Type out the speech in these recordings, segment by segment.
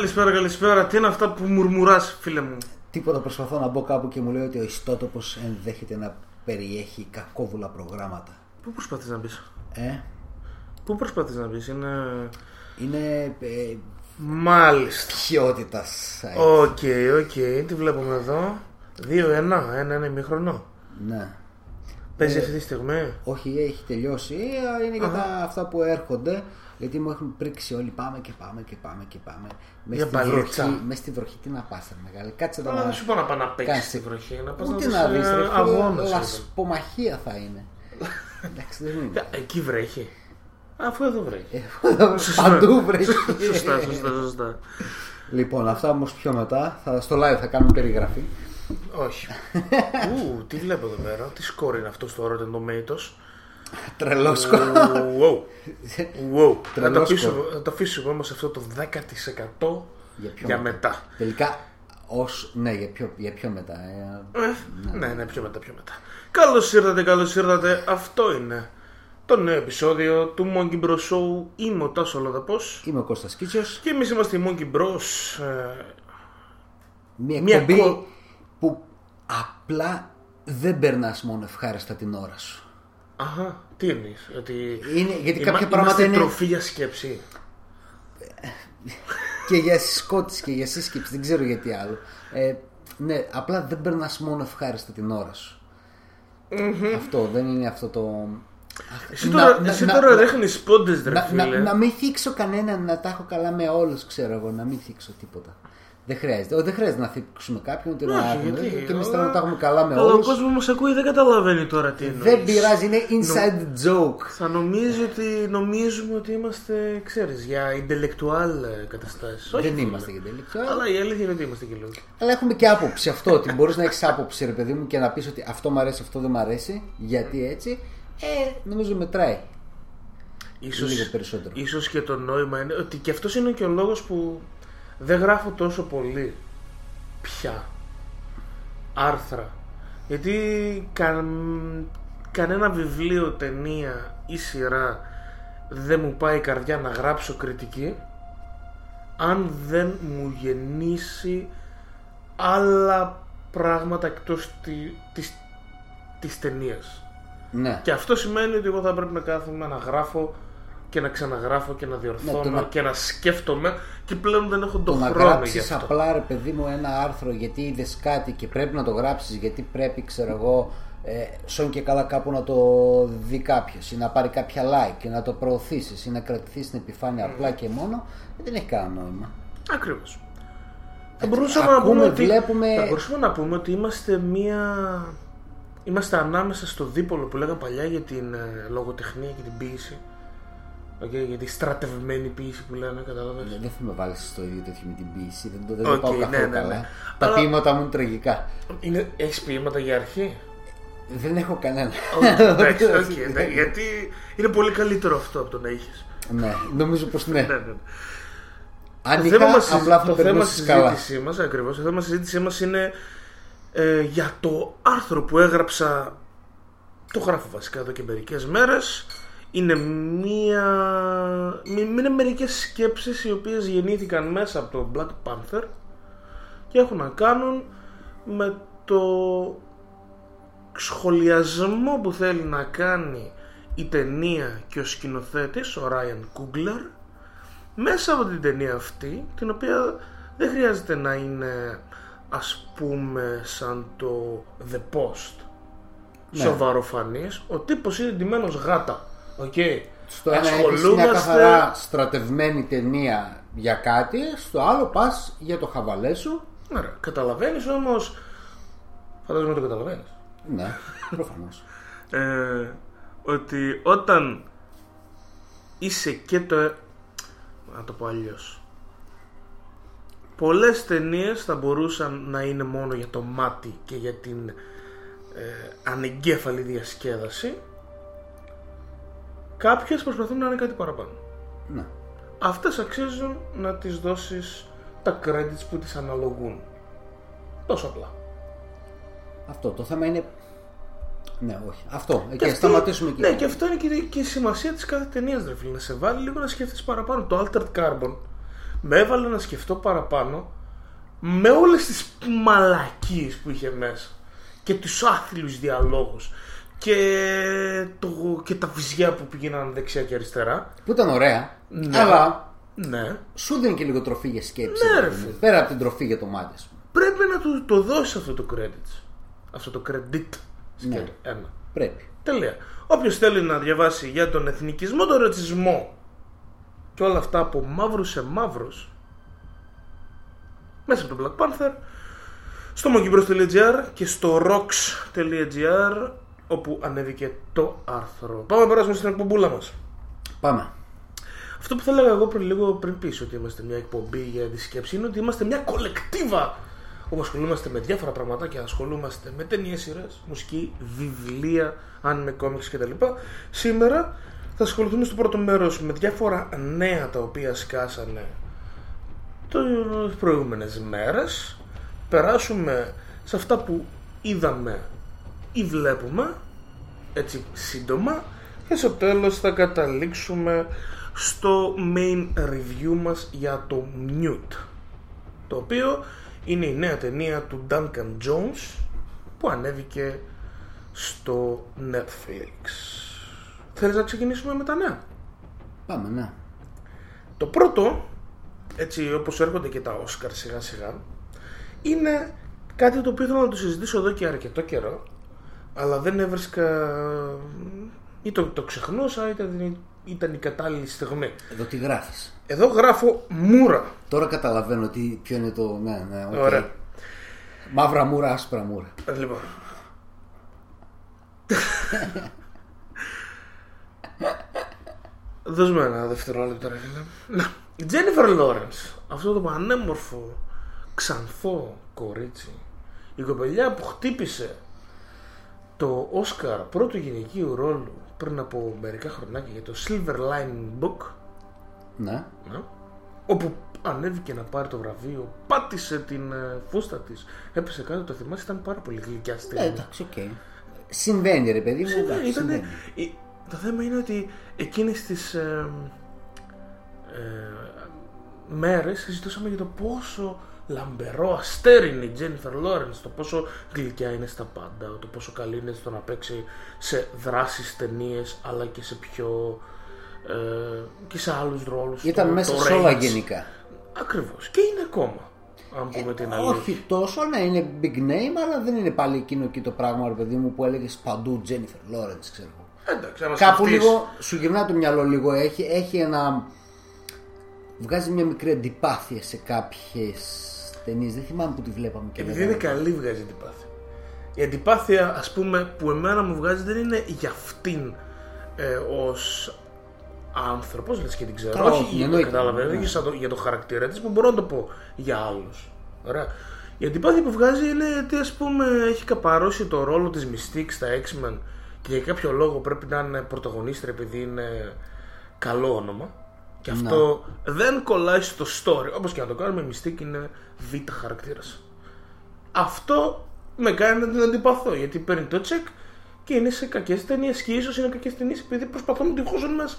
Καλησπέρα, καλησπέρα. Τι είναι αυτά που μουρμουράς, φίλε μου; Τίποτα προσπαθώ να μπω κάπου και μου λέει ότι ο ιστότοπος ενδέχεται να περιέχει κακόβουλα προγράμματα. Πού προσπαθείς να μπεις, Ε, Πού προσπαθείς να μπεις, Είναι. είναι ε, Μάλιστα. ποιότητας site. OK, ok. Τι βλέπουμε εδώ; 2-1. Ένα-ένα ημίχρονο. Ναι. Παίζει Ε, αυτή τη στιγμή; Όχι, έχει τελειώσει. Ε, Είναι για τα, αυτά που έρχονται. Γιατί μου έχουν πρίξει όλοι. Πάμε και πάμε και πάμε και πάμε. Μες Για στη μπαλίτσα. βροχή, μες στη βροχή τι να πας ρε μεγάλη. Κάτσε εδώ Αλλά να δεν σου πω να πάει να παίξει κάνεις- στη βροχή. Να πα να Ούτε δεις, να δεις ε, ρε φίλε, αγώνες, Λασπομαχία θα είναι. Εντάξει δεν είναι. Ε, Εκεί βρέχει. Αφού εδώ βρέχει. Ε, Παντού βρέχει. σωστά, σωστά, σωστά. Λοιπόν, αυτά όμως πιο μετά. Θα, στο live θα κάνουμε περιγραφή. Όχι. Ου, τι βλέπω εδώ πέρα. Τι σκόρ είναι αυτό στο Rotten Tomatoes. Τρελός σκορ. Wow. Wow. Θα Τρελός το αφήσω, σκορ. θα το αφήσω όμως αυτό το 10% Για πιο για μετά; μετά. Τελικά, ως, ναι, για πιο, για πιο μετά. Ε, Ε, ναι, ναι, πιο μετά, πιο μετά. Καλώς ήρθατε, καλώς ήρθατε. Αυτό είναι το νέο επεισόδιο του Monkey Bros Show. Είμαι ο Τάσος Λαδαπός είμαι ο Κώστας Κίτσιος. και εμείς είμαστε οι Monkey Bros. Ε, Μια Μια εκπομπή κο- που απλά δεν περνάς μόνο ευχάριστα την ώρα σου. Αχα, τι εννοείς, ότι. Είναι, γιατί Είμα- κάποια πράγματα είμαστε είναι τροφή για σκέψη. και για συσκότηση και για σύσκεψη, δεν ξέρω γιατί άλλο. Ε, ναι, απλά δεν περνάς μόνο ευχάριστα την ώρα σου. Αυτό δεν είναι αυτό το. Εσύ Να- τώρα, να- εσύ να- τώρα να- ρίχνεις πόντες ρε να, φίλε. να, να μην θίξω κανέναν, να τα έχω καλά με όλους, ξέρω εγώ, να μην θίξω τίποτα. Δεν χρειάζεται. Ό, δεν χρειάζεται να θίξουμε κάποιον, ούτε να Όχι, έχουμε. γιατί, Και εμείς αλλά- θέλω να τα έχουμε καλά με Αλλά ο όλους. κόσμος μας ακούει δεν καταλαβαίνει τώρα τι εννοείς. Δεν πειράζει, είναι inside joke. Θα νομίζει ότι νομίζουμε ότι είμαστε, ξέρεις, για intellectual ε, καταστάσεις. Όχι, Δεν φίλε. είμαστε για τελικά. Αλλά η αλήθεια είναι ότι είμαστε και λίγο. Αλλά έχουμε και άποψη αυτό. Ότι μπορείς να έχεις άποψη, ρε παιδί μου, και να πεις ότι αυτό μου αρέσει, αυτό δεν μου αρέσει. Γιατί έτσι. Ε, νομίζω μετράει. Ίσως, Λίγο περισσότερο. ίσως και το νόημα είναι ότι και αυτός είναι και ο λόγος που δεν γράφω τόσο πολύ πια άρθρα. Γιατί καν- κανένα βιβλίο, ταινία ή σειρά δεν μου πάει η καρδιά να γράψω κριτική αν δεν μου γεννήσει άλλα πράγματα εκτός τη, της, της ταινίας. Ναι. Και αυτό σημαίνει ότι εγώ θα πρέπει να κάθομαι να γράφω και να ξαναγράφω και να διορθώνω Ναι, το να- και να σκέφτομαι και πλέον δεν έχω Το τον να χρόνο γι' γράψει αυτό. απλά, ρε παιδί μου, ένα άρθρο γιατί είδες κάτι και πρέπει να το γράψεις γιατί πρέπει, ξέρω εγώ, ε, σόν και καλά κάπου να το δει κάποιος ή να πάρει κάποια like και να το προωθήσεις ή να κρατηθείς στην επιφάνεια απλά και μόνο, ε, δεν έχει κανένα νόημα. Ακριβώς. Θα Έτσι, μπορούσαμε, να ακούμε, πούμε ότι, βλέπουμε- θα μπορούσαμε να πούμε ότι είμαστε μία... Είμαστε ανάμεσα στο δίπολο που λέγαμε παλιά για την ε, λογοτεχνία και την ποίηση. Okay, για τη στρατευμένη ποίηση που λένε, κατάλαβες. Δεν θα με βάλεις στο ίδιο τέτοιο με την ποίηση, δεν το, δεν το Οκ, πάω ναι, καθόλου ναι, ναι. καλά. Τα Αλλά- ποιήματα μου είναι τραγικά. Είναι, έχεις ποιήματα για αρχή; Δεν έχω κανένα. Όχι, εντάξει, οκ, εντάξει, γιατί είναι πολύ καλύτερο αυτό από το να έχεις. ναι, νομίζω πως ναι. Ναι, ναι, ναι. Αν Το είχα, θέμα, μας, απλά θα το θέμα περνούσες καλά. συζήτησή μας, ακριβώς, το θέμα συζήτησή μας είναι ε, για το άρθρο που έγραψα, το γράφω βασικά εδώ και μερικές μέρες, είναι μία, μη- είναι μερικές σκέψεις οι οποίες γεννήθηκαν μέσα από το Black Panther και έχουν να κάνουν με το σχολιασμό που θέλει να κάνει η ταινία και ο σκηνοθέτης, ο Ryan Coogler, μέσα από την ταινία αυτή, την οποία δεν χρειάζεται να είναι ας πούμε σαν το The Post Ναι. σοβαροφανής, ο τύπος είναι ντυμένος γάτα. Οκ. Στο ένα έχεις μια καθαρά στρατευμένη ταινία για κάτι, στο άλλο πας για το χαβαλέ σου. Ωραία. Καταλαβαίνεις όμως, φαντάζομαι το καταλαβαίνεις, Ναι, προφανώς. ε, ότι όταν είσαι και το... Να το πω αλλιώς. Πολλές ταινίες θα μπορούσαν να είναι μόνο για το μάτι και για την ε, ανεγκέφαλη διασκέδαση. Κάποιες προσπαθούν να είναι κάτι παραπάνω. ναι. Αυτές αξίζουν να τις δώσεις τα credits που τις αναλογούν. Τόσο απλά. Αυτό το θέμα είναι. Ναι, όχι. Αυτό. Εκεί, Και ας αυτή- σταματήσουμε εκεί. Ναι, και αυτό είναι και, και η σημασία της κάθε ταινίας, ρε φίλε. Να σε βάλει λίγο να σκέφτεσαι παραπάνω. Το Altered Carbon με έβαλε να σκεφτώ παραπάνω με όλες τις μαλακίες που είχε μέσα και τους άθλιους διαλόγους και, το, και τα βυζιά που πήγαιναν δεξιά και αριστερά. Που ήταν ωραία. Ναι. Αλλά Ναι. σου δίνει και λίγο τροφή για σκέψη. Ναι, ρε ρε παιδί μου. φίλε. Πέρα από την τροφή για το μάτι σου. Πρέπει να του το δώσεις αυτό το credit. Αυτό το credit. Ναι. Σκέτο. Ένα. Πρέπει. Τέλεια. Όποιος θέλει να διαβάσει για τον εθνικισμό, τον ρατσισμό και όλα αυτά από μαύρου σε μαύρους μέσα από το Black Panther στο monkeybros.gr και στο rocks.gr όπου ανέβηκε το άρθρο. Πάμε να περάσουμε στην εκπομπούλα μας. Πάμε. Αυτό που θα έλεγα εγώ πριν λίγο πριν πεις ότι είμαστε μια εκπομπή για τη σκέψη είναι ότι είμαστε μια κολεκτίβα όπου ασχολούμαστε με διάφορα πραγματάκια, ασχολούμαστε με ταινίες, σειρές, μουσική, βιβλία, αν με κόμιξ κτλ. Σήμερα θα ασχοληθούμε στο πρώτο μέρος με διάφορα νέα τα οποία σκάσανε τις προηγούμενες μέρες περάσουμε σε αυτά που είδαμε ή βλέπουμε έτσι σύντομα και στο τέλος θα καταλήξουμε στο main review μας για το Mute το οποίο είναι η νέα ταινία του Duncan Jones που ανέβηκε στο Netflix Θέλεις να ξεκινήσουμε με τα νέα; Πάμε, ναι. το πρώτο, έτσι όπως έρχονται και τα Όσκαρ σιγά σιγά, είναι κάτι το οποίο θέλω να το συζητήσω εδώ και αρκετό καιρό, αλλά δεν έβρισκα ή το, το ξεχνούσα ή ήταν, ήταν η κατάλληλη στιγμή. Εδώ τι γράφεις; Εδώ γράφω μούρα. Τώρα καταλαβαίνω τι, ποιο είναι το. Ναι, ναι, οκ. Ωραία. Μαύρα μούρα, άσπρα μούρα. Ε, Λοιπόν. Δώσ' με ένα δευτερόλεπτο ρε φίλε. Να. Η Τζένιφερ Λόρενς, αυτό το πανέμορφο, ξανθό κορίτσι, η κοπελιά που χτύπησε το Όσκαρ πρώτου γυναικείου ρόλου πριν από μερικά χρονάκια για το Silver Linings Playbook, Ναι. ναι, όπου ανέβηκε να πάρει το βραβείο, πάτησε την ε, φούστα της, έπεσε κάτω, το θυμάσαι, ήταν πάρα πολύ γλυκιά στιγμή. Ε, εντάξει, οκ. Συμβαίνει, ρε παιδί μου. Συμβαίνει, εντάξει, ήτανε- συμβαίνει. η- Το θέμα είναι ότι εκείνες τις ε, ε, μέρες συζητούσαμε για το πόσο λαμπερό αστέρι είναι η Jennifer Lawrence, το πόσο γλυκιά είναι στα πάντα, το πόσο καλή είναι στο να παίξει σε δράσεις, ταινίες, αλλά και σε πιο... Ε, και σε άλλους ρόλους. Ήταν Το- μέσα το σε όλα range. γενικά. Ακριβώς. Και είναι ακόμα, αν πούμε την αλήθεια. Όχι τόσο, ναι, είναι big name, αλλά δεν είναι πάλι εκείνο εκεί το πράγμα, ρε παιδί μου, που έλεγες παντού Jennifer Lawrence, ξέρω εγώ. Εντάξει, άμα Κάπου σκεφτείς- λίγο σου γυρνά το μυαλό λίγο. Έχει, έχει ένα. Βγάζει μια μικρή αντιπάθεια σε κάποιες ταινίες. Δεν θυμάμαι που τη βλέπαμε και Επειδή είναι λέγαμε. καλή βγάζει αντιπάθεια. Η αντιπάθεια ας πούμε που εμένα μου βγάζει δεν είναι για αυτήν ε, ως άνθρωπος, λες και την ξέρω. Καλά, όχι, όχι, για- εννοείται. κατάλαβε, όχι σαν το- για το χαρακτήρα της που μπορώ να το πω για άλλους. Ωραία. Η αντιπάθεια που βγάζει είναι ότι ας πούμε έχει καπαρώσει το ρόλο της Mystique στα X-Men και για κάποιο λόγο πρέπει να είναι πρωταγωνίστρια επειδή είναι καλό όνομα. Και αυτό δεν κολλάει στο story. Όπως και να το κάνουμε, η Mystique είναι β' χαρακτήρας. Αυτό με κάνει να την αντιπαθώ γιατί παίρνει το τσεκ και είναι σε κακές ταινίες. Και ίσως είναι κακές ταινίες επειδή προσπαθούν να την χώσουν μέσα.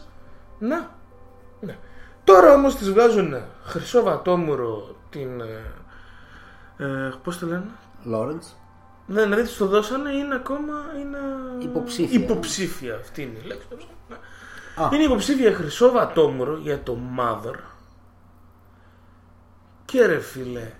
Να. Ναι. Τώρα όμως τη βγάζουν χρυσό βατόμουρο την. Ε, ε, Πώς το λένε; Lawrence. Ναι, δηλαδή της το δώσανε είναι ακόμα. Είναι... Υποψήφια. Υποψήφια, αυτή είναι η λέξη. Ναι. Α. Είναι υποψήφια χρυσό βατόμουρο για το Mother. Και ρε φίλε.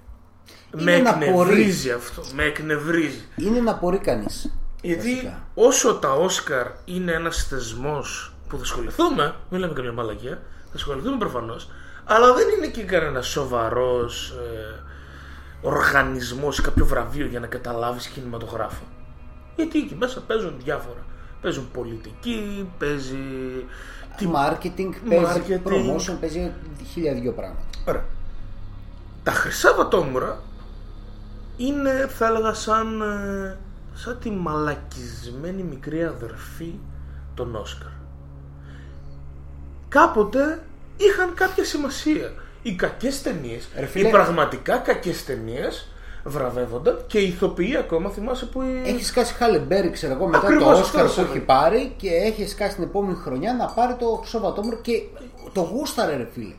με να απορείς. εκνευρίζει αυτό. Με εκνευρίζει. Είναι να μπορεί κανείς. Γιατί όσο τα Όσκαρ είναι ένας θεσμός που θα ασχοληθούμε, μην λέμε καμιά μαλακία, θα ασχοληθούμε προφανώς, αλλά δεν είναι και κανένας σοβαρός ε, οργανισμός ή κάποιο βραβείο για να καταλάβεις κινηματογράφο. Γιατί εκεί μέσα παίζουν διάφορα. Παίζουν πολιτική, παίζει... Τι marketing, παίζει Marketing. promotion, παίζει χίλια δυο πράγματα. Ωραία. Τα χρυσά βατόμουρα είναι, θα έλεγα, σαν, ε, σαν τη μαλακισμένη μικρή αδερφή των Όσκαρ. Κάποτε είχαν κάποια σημασία. Οι κακές ταινίες, Ρε φίλε. οι πραγματικά κακές ταινίες βραβεύονταν και οι ηθοποιοί ακόμα θυμάσαι που... η- Έχει σκάσει Χάλεμπέρι, ξέρω εγώ, μετά Ακριβώς, το αυτό Όσκαρ που ήθελα. έχει πάρει και έχει σκάσει την επόμενη χρονιά να πάρει το Χρυσό Βατόμουρο και το γούσταρε, ρε φίλε.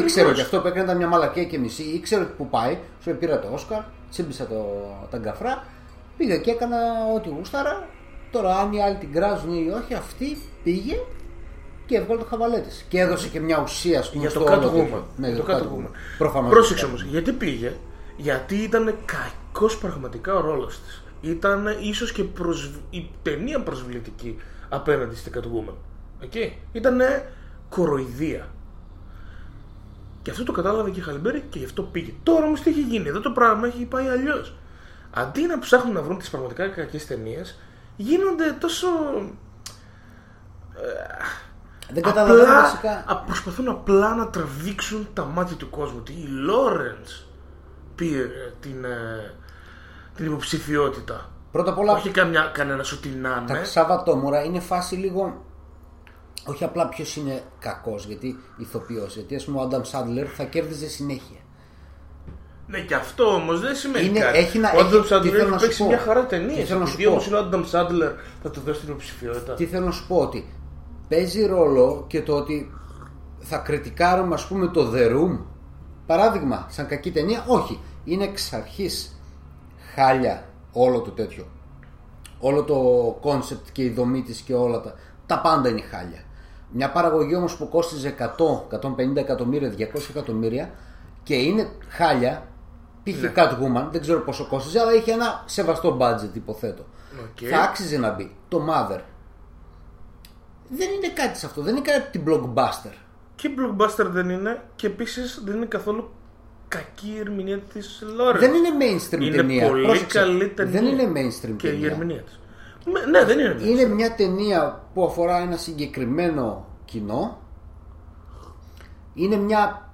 Ήξερε ότι αυτό που έκανε ήταν μια μαλακία και μισή. Ήξερε ότι που πάει. Σου πήρα το Όσκαρ, τσίμπησα το, τα γκαφρά. Πήγα και έκανα ό,τι γούσταρα. Τώρα, αν οι άλλοι την κράζουν ή όχι, αυτή πήγε και έβγαλε το χαβαλέ της. Και έδωσε και μια ουσία στο Για το στο όλο κάτω τέτοιο. woman. Ναι, Για το κάτω woman. Προφανώς. Πρόσεξε όμως, γιατί πήγε. Γιατί ήταν κακός πραγματικά ο ρόλος της. Ήταν ίσως και προσβ... η ταινία προσβλητική απέναντι στην Catwoman. Okay. Ήταν κοροϊδία. Και αυτό το κατάλαβε και η Χαλιμπέρι και γι' αυτό πήγε. Τώρα όμως τι έχει γίνει, εδώ το πράγμα έχει πάει αλλιώς. Αντί να ψάχνουν να βρουν τις πραγματικά κακές ταινίες, γίνονται τόσο. Δεν καταλαβαίνω απλά, βασικά. α, προσπαθούν απλά να τραβήξουν τα μάτια του κόσμου. Τι η Λόρενς πήρε την, ε, την υποψηφιότητα. Πρώτα απ' όλα, Όχι καμιά, κανένας ό,τι να τα είναι. Σαββατόμουρα είναι φάση λίγο. Όχι απλά ποιος είναι κακός, γιατί ηθοποιός. Γιατί ας πούμε ο Άνταμ Σάντλερ θα κέρδιζε συνέχεια. Ναι, και αυτό όμως δεν σημαίνει Είναι- κάτι. έχει να- ο Άνταμ έχει- Σάντλερ τι θέλω έχει να σου παίξει πω; μια χαρά Τι ταινίε. θέλω να σου Επειδή όμως πω. είναι ο Άνταμ Σάντλερ, θα του δώσει την υποψηφιότητα. Τι θέλω να σου πω ότι παίζει ρόλο και το ότι θα κριτικάρουμε ας πούμε το The Room παράδειγμα σαν κακή ταινία όχι είναι εξ αρχής χάλια όλο το τέτοιο όλο το concept και η δομή της και όλα τα τα πάντα είναι χάλια μια παραγωγή όμως που κόστιζε 100, 150 εκατομμύρια, 200 εκατομμύρια και είναι χάλια π.χ. Ναι. Catwoman, δεν ξέρω πόσο κόστιζε αλλά είχε ένα σεβαστό budget υποθέτω Οκ. θα άξιζε να μπει το Mother δεν είναι κάτι σε αυτό, δεν είναι κάτι την blockbuster. Και blockbuster δεν είναι και επίσης δεν είναι καθόλου κακή η ερμηνεία της Λόρενς. Δεν είναι mainstream Είναι ταινία. πολύ Πρόσεξε, καλή ταινία. Δεν είναι mainstream και η ταινία. ερμηνεία της. Ναι, δεν είναι. Είναι μια ταινία που αφορά ένα συγκεκριμένο κοινό. Είναι μια.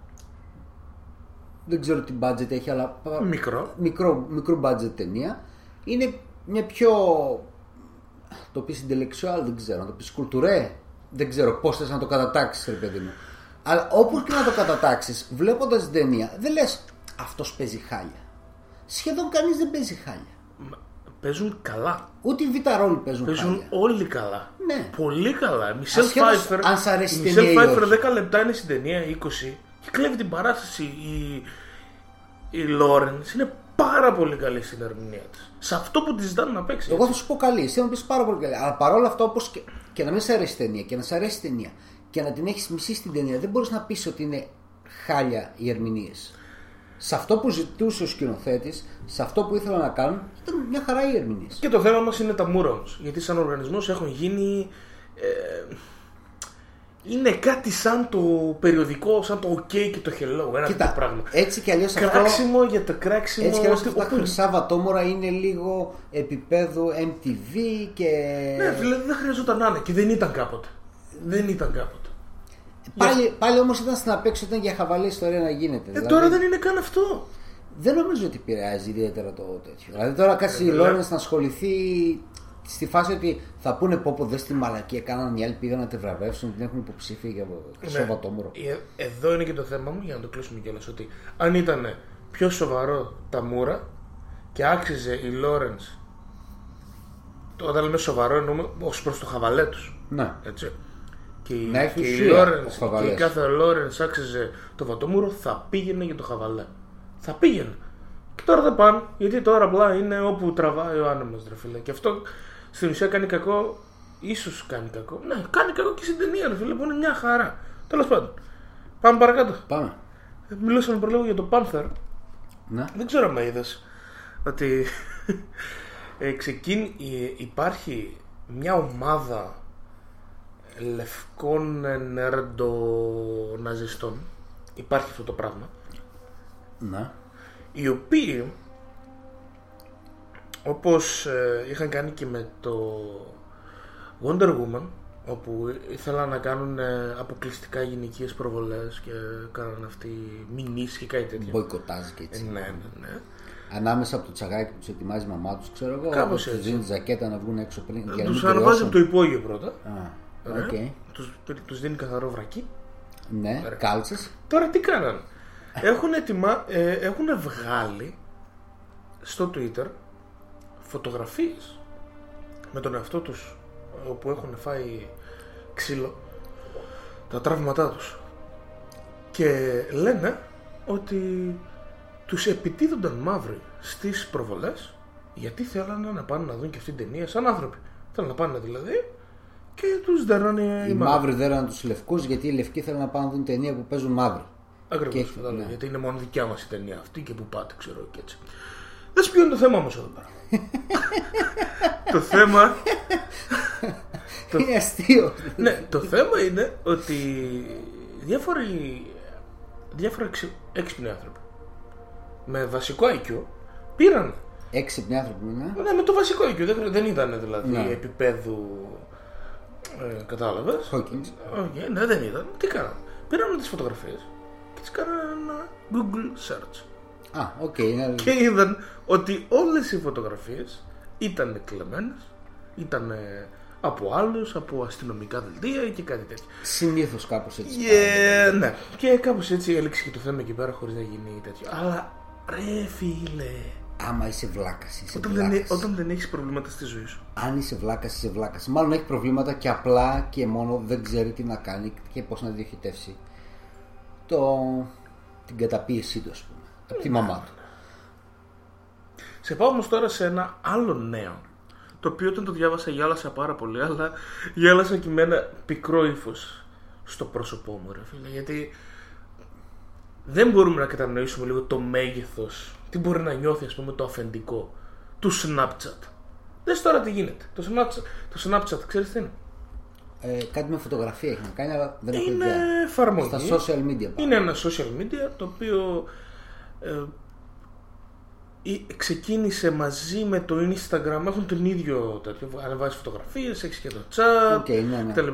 Δεν ξέρω τι budget έχει, αλλά. Μικρό. Μικρό, μικρό budget ταινία. Είναι μια πιο. Το πεις intellectual, δεν ξέρω. Να το πεις κουλτουρέ. Δεν ξέρω πώς θες να το κατατάξεις, ρε παιδί μου. Αλλά όπω και να το κατατάξεις, βλέποντας την ταινία, δεν λες αυτός παίζει χάλια. Σχεδόν κανείς δεν παίζει χάλια. Μα- Παίζουν καλά. Ούτε οι β' ρόλοι παίζουν, Παίζουν χάλια. όλοι καλά. Ναι. Πολύ καλά. Η Μισελ Ασχέτως Φάιφερ. αν σ' αρέσει η η Μισελ ταινία ή Φάιφερ όχι. 10 λεπτά είναι στην ταινία 20 και κλέβει την παράσταση. Η, η Λόρεν είναι πάρα πολύ καλή στην ερμηνεία της. Σε αυτό που της ζητάνε να παίξει. Εγώ θα σου πω καλή, εσύ θα μου πεις πάρα πολύ καλή. Αλλά παρόλα αυτά, όπως και, και να μην σε αρέσει η ταινία και να σε αρέσει η ταινία και να την έχεις μισεί στην ταινία, δεν μπορείς να πεις ότι είναι χάλια οι ερμηνείες. Σε αυτό που ζητούσε ο σκηνοθέτης, σε αυτό που ήθελα να κάνουν, ήταν μια χαρά οι ερμηνείες. Και το θέμα μας είναι τα μούρα όμως. Γιατί σαν οργανισμός έχουν γίνει. Ε, είναι κάτι σαν το περιοδικό, σαν το OK και το Hello. Ένα τέτοιο Κοίτα, πράγμα. έτσι κι αλλιώς αυτό. Κράξιμο για το κράξιμο. Έτσι κι αλλιώς ότι- αυτά τα όπου- χρυσά βατόμορα είναι λίγο επίπεδο MTV και. Ναι, φίλε, δεν χρειαζόταν να είναι και δεν ήταν κάποτε. Δεν ήταν κάποτε. Πάλι, πάλι όμως ήταν στην απέξω, ήταν για χαβαλή ιστορία να γίνεται. Ε, δηλαδή. τώρα δεν είναι καν αυτό. Δεν νομίζω ότι επηρεάζει ιδιαίτερα το τέτοιο. Δηλαδή τώρα κάτσει η βέβαια. Λόρενς να ασχοληθεί στη φάση ότι θα πούνε πω πω δες τη μαλακία κάναν οι άλλοι πήγαν να τη βραβεύσουν την έχουν υποψήφια για χρυσό Ναι. βατόμουρο. Ε, Εδώ είναι και το θέμα μου για να το κλείσουμε κιόλας. Ότι αν ήταν πιο σοβαρό τα μούρα και άξιζε η Λόρενς. Όταν λέμε σοβαρό εννοούμε ως προς το χαβαλέ τους. Ναι. Έτσι. Και, η- Να έχει και η ουσία Λόρενς ο και χαβαλές. η κάθε Λόρενς άξιζε το βατόμουρο, θα πήγαινε για το χαβαλέ. Θα πήγαινε. Και τώρα δεν πάνε, γιατί τώρα απλά είναι όπου τραβάει ο άνεμος, ρε φίλε. Και αυτό στην ουσία κάνει κακό, ίσως κάνει κακό. Ναι, κάνει κακό και στην ταινία, ρε φίλε, που είναι μια χαρά. Τέλος πάντων. Πάμε παρακάτω. Πάμε. Μιλούσαμε προλίγο για το Panther. Ναι. Δεν ξέρω αν είδες ότι ε, ξεκίν, ε, υπάρχει μια ομάδα λευκών νερντοναζιστών. Υπάρχει αυτό το πράγμα. Ναι. Οι οποίοι όπως ε, είχαν κάνει και με το Wonder Woman όπου ήθελαν να κάνουν ε, αποκλειστικά γυναικείες προβολές και κάνανε αυτοί μηνύσεις και κάτι τέτοια. Μποϊκοτάζ και Ε, έτσι. ναι, ναι, ναι. Ανάμεσα από το τσαγάκι που τους ετοιμάζει η μαμά τους, ξέρω εγώ. Κάπως Τους έτσι. δίνει ζακέτα να βγουν έξω πριν. για να Τους μην ανεβάζει κρυώσουν. από το υπόγειο πρώτα. Α, Ωραία. οκ. Τους, τους δίνει καθαρό βρακί. Ναι, Ωραία. κάλτσες. Τώρα τι κάνανε. Έχουν, ετοιμα... ε, έχουν βγάλει στο Twitter φωτογραφίες με τον εαυτό τους όπου έχουν φάει ξύλο τα τραύματά τους. Και λένε ότι τους επιτίθονταν μαύροι στις προβολές γιατί θέλανε να πάνε να δουν και αυτή την ταινία σαν άνθρωποι. Θέλουν να πάνε δηλαδή και τους δέρνανε οι, Οι μαύροι. μαύροι δέραν τους λευκούς γιατί οι λευκοί θέλουν να πάνε να δουν ταινία που παίζουν μαύροι. Ακριβώς, Και- κατάλαβα, ναι. γιατί είναι μόνο δικιά μας η ταινία αυτή και που πάτε ξέρω και έτσι. Δεν σου ποιο είναι το θέμα όμως εδώ πέρα. το θέμα Είναι αστείο. Ναι, το θέμα είναι ότι διάφοροι, διάφοροι εξ- έξυπνοι άνθρωποι με βασικό IQ πήραν. Έξυπνοι άνθρωποι είναι. Ναι, με το βασικό IQ, δεν, δεν ήταν δηλαδή Ναι. επίπεδου. Ε, Κατάλαβες; Hawkins. Όχι, ναι, δεν ήταν. Τι κάναν. Πήραν τις φωτογραφίες και τις κάναν ένα Google search. Α, οκ. είναι... Και είδαν ότι όλες οι φωτογραφίες ήταν κλεμμένες, ήταν από άλλους, από αστυνομικά δελτία και κάτι τέτοιο. Συνήθως κάπως έτσι. Και, ναι, και κάπως έτσι έληξε και το θέμα εκεί πέρα χωρίς να γίνει τέτοιο. Αλλά ρε φίλε, Άμα είσαι βλάκας, είσαι όταν δεν, βλάκας. όταν δεν έχεις προβλήματα στη ζωή σου. Αν είσαι βλάκας, είσαι βλάκας. Μάλλον έχει προβλήματα και απλά και μόνο δεν ξέρει τι να κάνει και πώς να διοχετεύσει το... την καταπίεσή του, ας πούμε. Από τη μαμά του. Σε πάω όμως τώρα σε ένα άλλο νέο. Το οποίο όταν το διάβασα γέλασα πάρα πολύ, αλλά γέλασα και με ένα πικρό ύφος στο πρόσωπό μου, ρε φίλε. Γιατί δεν μπορούμε να κατανοήσουμε λίγο το μέγεθος, τι μπορεί να νιώθει, ας πούμε, το αφεντικό του Snapchat. Δες τώρα τι γίνεται. Το Snapchat, το Snapchat ξέρεις τι είναι; Ε, κάτι με φωτογραφία έχει να κάνει, αλλά δεν έχω Είναι ιδέα. εφαρμογή. Στα social media. πάμε. Είναι ένα social media το οποίο ε, ή- ξεκίνησε μαζί με το Instagram. Έχουν τον ίδιο τέτοιο. Ανεβάζει φωτογραφίες, έχει και το chat OK, ναι, ναι. κτλ.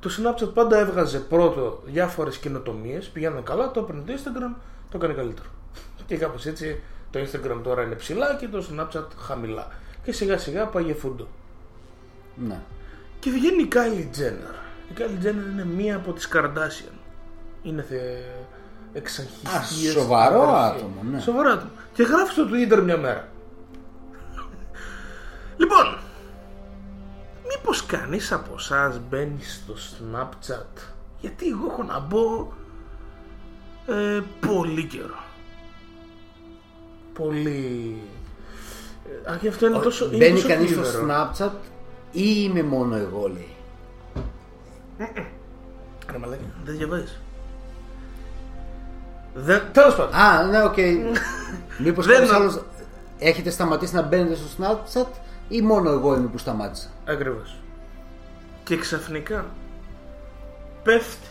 Το Snapchat πάντα έβγαζε πρώτο διάφορες καινοτομίες, πηγαίνανε καλά, το έπαιρνε το Instagram, το έκανε καλύτερο. Και κάπως έτσι το Instagram τώρα είναι ψηλά και το Snapchat χαμηλά. Και σιγά σιγά πάει φούντο. Ναι. Και βγαίνει η Kylie Jenner. Η Kylie Jenner είναι μία από τις Kardashian. Είναι θε... εξαγχιστίες. Α, σοβαρό αδερφή. άτομο, ναι. Σοβαρό άτομο. Και γράφει στο Twitter μια μέρα. λοιπόν, μήπως κανείς από εσάς μπαίνει στο Snapchat; Γιατί εγώ έχω να μπω ε, πολύ καιρό. Πολύ... Ε, Α, και αυτό είναι τόσο... είναι Μπαίνει τόσο κανείς στο θλιβερό. Snapchat ή είμαι μόνο εγώ, λέει. Ρε μαλάκα, δεν διαβάζεις. Δεν... Τέλος πάντων. Α, ναι, οκ. Μήπως Δεν κάποιος να- άλλος έχετε σταματήσει να μπαίνετε στο Snapchat ή μόνο εγώ είμαι που σταμάτησα; Ακριβώς. Και ξαφνικά πέφτει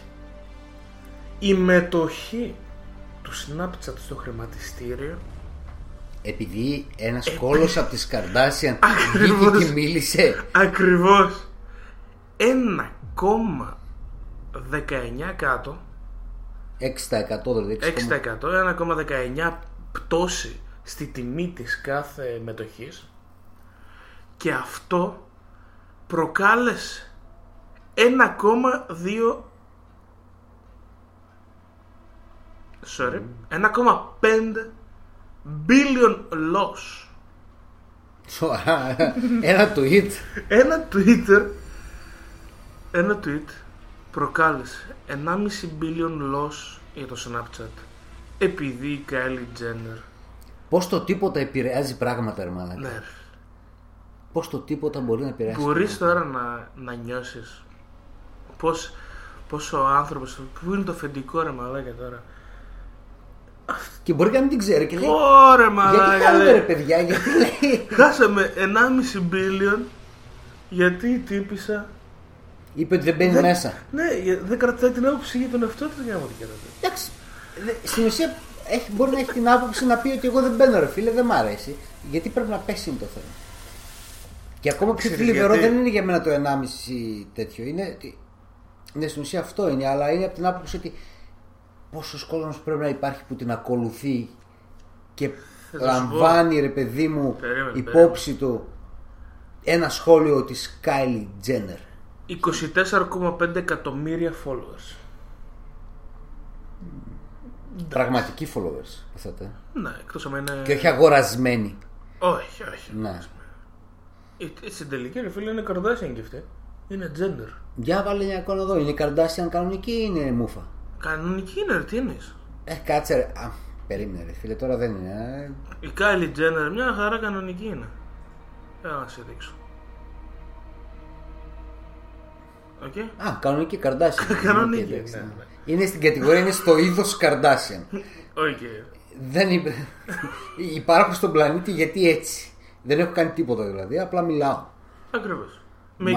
η μετοχή του Snapchat στο χρηματιστήριο Επειδή ένας κόλος από τις Καρδάσιαν Ακριβώς. βγήκε και μίλησε. ακριβώς 1,19 κάτω 6% δηλαδή. 6,- 6% 1,19 πτώση στη τιμή της κάθε μετοχής και αυτό προκάλεσε 1,2 sorry 1,5 billion loss Σοβαρά. Ένα tweet. ένα Twitter ένα tweet προκάλεσε 1,5 billion loss για το Snapchat επειδή η Kylie Jenner Πώς το τίποτα επηρεάζει πράγματα, ρε μαλάκα. ναι, Πώς το τίποτα μπορεί να επηρεάσει. μπορείς τώρα να, να νιώσεις πως, πως ο άνθρωπος που είναι το φεντικό ρε μαλάκα τώρα; Και μπορεί και να μην την ξέρει και λέει. Ωρε Γιατί μαλάκα κάνετε λέει. ρε παιδιά, γιατί λέει. Χάσαμε 1,5 billion γιατί η τύπησα Είπε ότι δεν μπαίνει δεν- μέσα. Ναι, για- δεν κρατάει την άποψη για τον εαυτό της για να μου την κρατάει. Εντάξει. δε- Στην ουσία έχει, μπορεί να έχει την άποψη να πει ότι εγώ δεν μπαίνω, ρε φίλε, δεν μ' αρέσει. Γιατί πρέπει να πέσει είναι το θέμα. Και ακόμα πιο Ξέρεις θλιβερό γιατί; δεν είναι για μένα το 1,5 τέτοιο. Είναι, ότι- είναι στην ουσία αυτό είναι, αλλά είναι από την άποψη ότι πόσος κόσμος πρέπει να υπάρχει που την ακολουθεί και Θα σου λαμβάνει ρε παιδί μου Περίμενε, υπόψη του ένα σχόλιο της Kylie Jenner. 24,5 εκατομμύρια followers. Πραγματικοί followers, υποθέτω. Ναι, εκτός αν είναι... Και όχι αγορασμένοι. Όχι, όχι. Ναι. Ε, ε, Στην τελική ρε φίλε είναι Kardashian και αυτή. Είναι gender. Για βάλε μια εικόνα εδώ. Είναι η Kardashian κανονική ή είναι μούφα. Κανονική είναι, ρε, τι εννοείς; Ε, κάτσε ρε. Α, περίμενε ρε φίλε, τώρα δεν είναι. ε. Η Kylie Jenner μια χαρά κανονική είναι. Έλα να σε δείξω. Οκ. Α, κανονική Kardashian. Κανονική, Οκ, εντάξει, ναι, ναι. ναι. Είναι στην κατηγορία, είναι στο είδος Kardashian. Οκ. δεν είπε. Υπάρχω στον πλανήτη γιατί έτσι. Δεν έχω κάνει τίποτα δηλαδή, απλά μιλάω. Ακριβώς. Με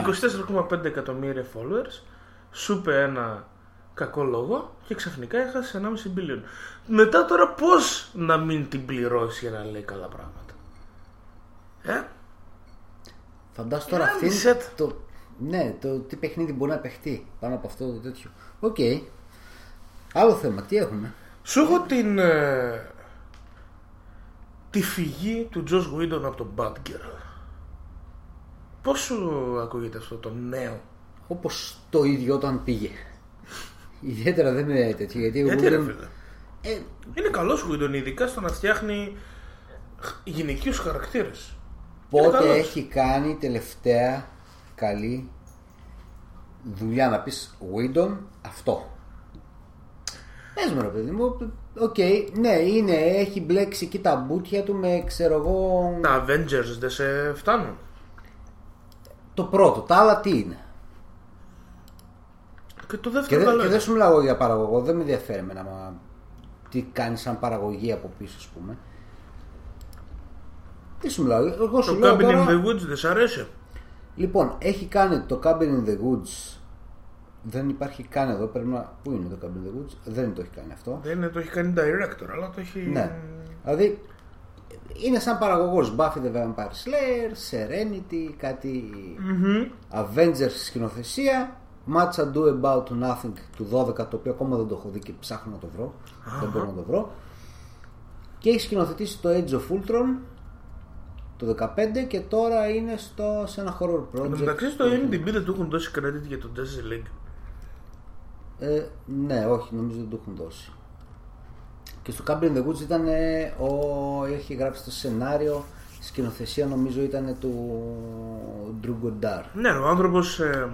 24,5 εκατομμύρια followers, σου είπε ένα κακό λόγο και ξαφνικά έχασε 1,5 billion. Μετά τώρα πώς να μην την πληρώσει για να λέει καλά πράγματα. Ε, Φαντάσου τώρα αυτή Γάμισε τα. το, ναι, το τι παιχνίδι μπορεί να παιχτεί πάνω από αυτό το τέτοιο. Οκ. Άλλο θέμα, τι έχουμε; Σου έχω την. ε, τη φυγή του Joss Whedon από τον Batgirl. Πώς σου ακούγεται αυτό το νέο; Όπως το ίδιο όταν πήγε. Ιδιαίτερα δεν με τέτοιο γιατί. Γιατί εγώ ρε δεν- φίλε; Ε, Είναι καλός Whedon ειδικά στο να φτιάχνει χ- γυναικείους χαρακτήρες. Είναι πότε καλός. έχει κάνει τελευταία καλή δουλειά να πεις Whedon αυτό. Πες μου ρε παιδί μου, οκ, ναι είναι, έχει μπλέξει εκεί τα μπουτια του με ξέρω εγώ Τα Avengers δεν σε φτάνουν; το πρώτο, τα άλλα τι είναι; Και το Και, δεύτερο δεν- καλό και είναι. δεν σου μιλάω για παραγωγό, δεν με ενδιαφέρει εμένα μα, τι κάνει σαν παραγωγή από πίσω, ας πούμε. Τι σου μιλάω, εγώ σου Το λέω Cabin τώρα, in the Woods δεν σ' αρέσει. Λοιπόν, έχει κάνει το Cabin in the Woods. Δεν υπάρχει καν εδώ. Πρέπει να. Πού είναι το Cabin in the Woods, δεν το έχει κάνει αυτό. Δεν είναι, το έχει κάνει director, αλλά το έχει. Ναι. Δηλαδή είναι σαν παραγωγός Buffy the Vampire Slayer, Serenity, κάτι Avengers σκηνοθεσία, Much Ado About Nothing του 12 το οποίο ακόμα δεν το έχω δει και ψάχνω να το βρω. Δεν μπορώ να το βρω. Και έχει σκηνοθετήσει το Age of Ultron το 15 και τώρα είναι στο, σε ένα horror project. Εν τω μεταξύ στο IMDb δεν του έχουν δώσει credit για το Justice League. Ε, ναι, όχι, νομίζω δεν το έχουν δώσει. Και στο Cabin in the Woods ήταν ε, ο, έχει γράψει το σενάριο, η σκηνοθεσία νομίζω ήταν του Drew Goddard. Ναι, ο άνθρωπος. Ε,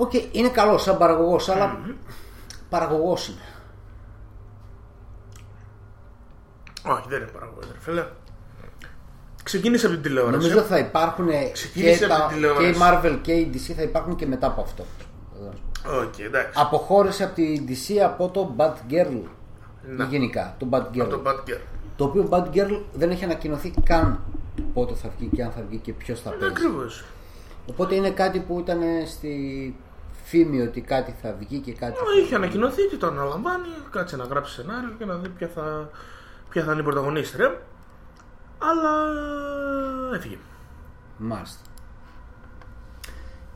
Οκ, είναι καλό σαν παραγωγός, αλλά παραγωγός είναι. όχι, δεν είναι παραγωγός, ρε φίλε. Ξεκίνησε από την τηλεόραση. Νομίζω θα υπάρχουν και, Ξεκίνησε από τα, την και η τηλεόραση. Marvel και η DC θα υπάρχουν και μετά από αυτό. Οκ, εντάξει. Αποχώρησε από τη DC από το Batgirl. Να. Ή γενικά, το Bad Girl. Από το Bad Girl. Το οποίο Bad Girl δεν έχει ανακοινωθεί καν πότε θα βγει και αν θα βγει και ποιος θα παίζει. Ακριβώς. Οπότε είναι κάτι που ήταν στη φήμη ότι κάτι θα βγει και κάτι. Είχε ανακοινωθεί ότι το αναλαμβάνει, κάτσε να γράψει σενάριο και να δει ποια θα, ποια θα είναι η πρωταγωνίστρια. Αλλά έφυγε. Μάλιστα.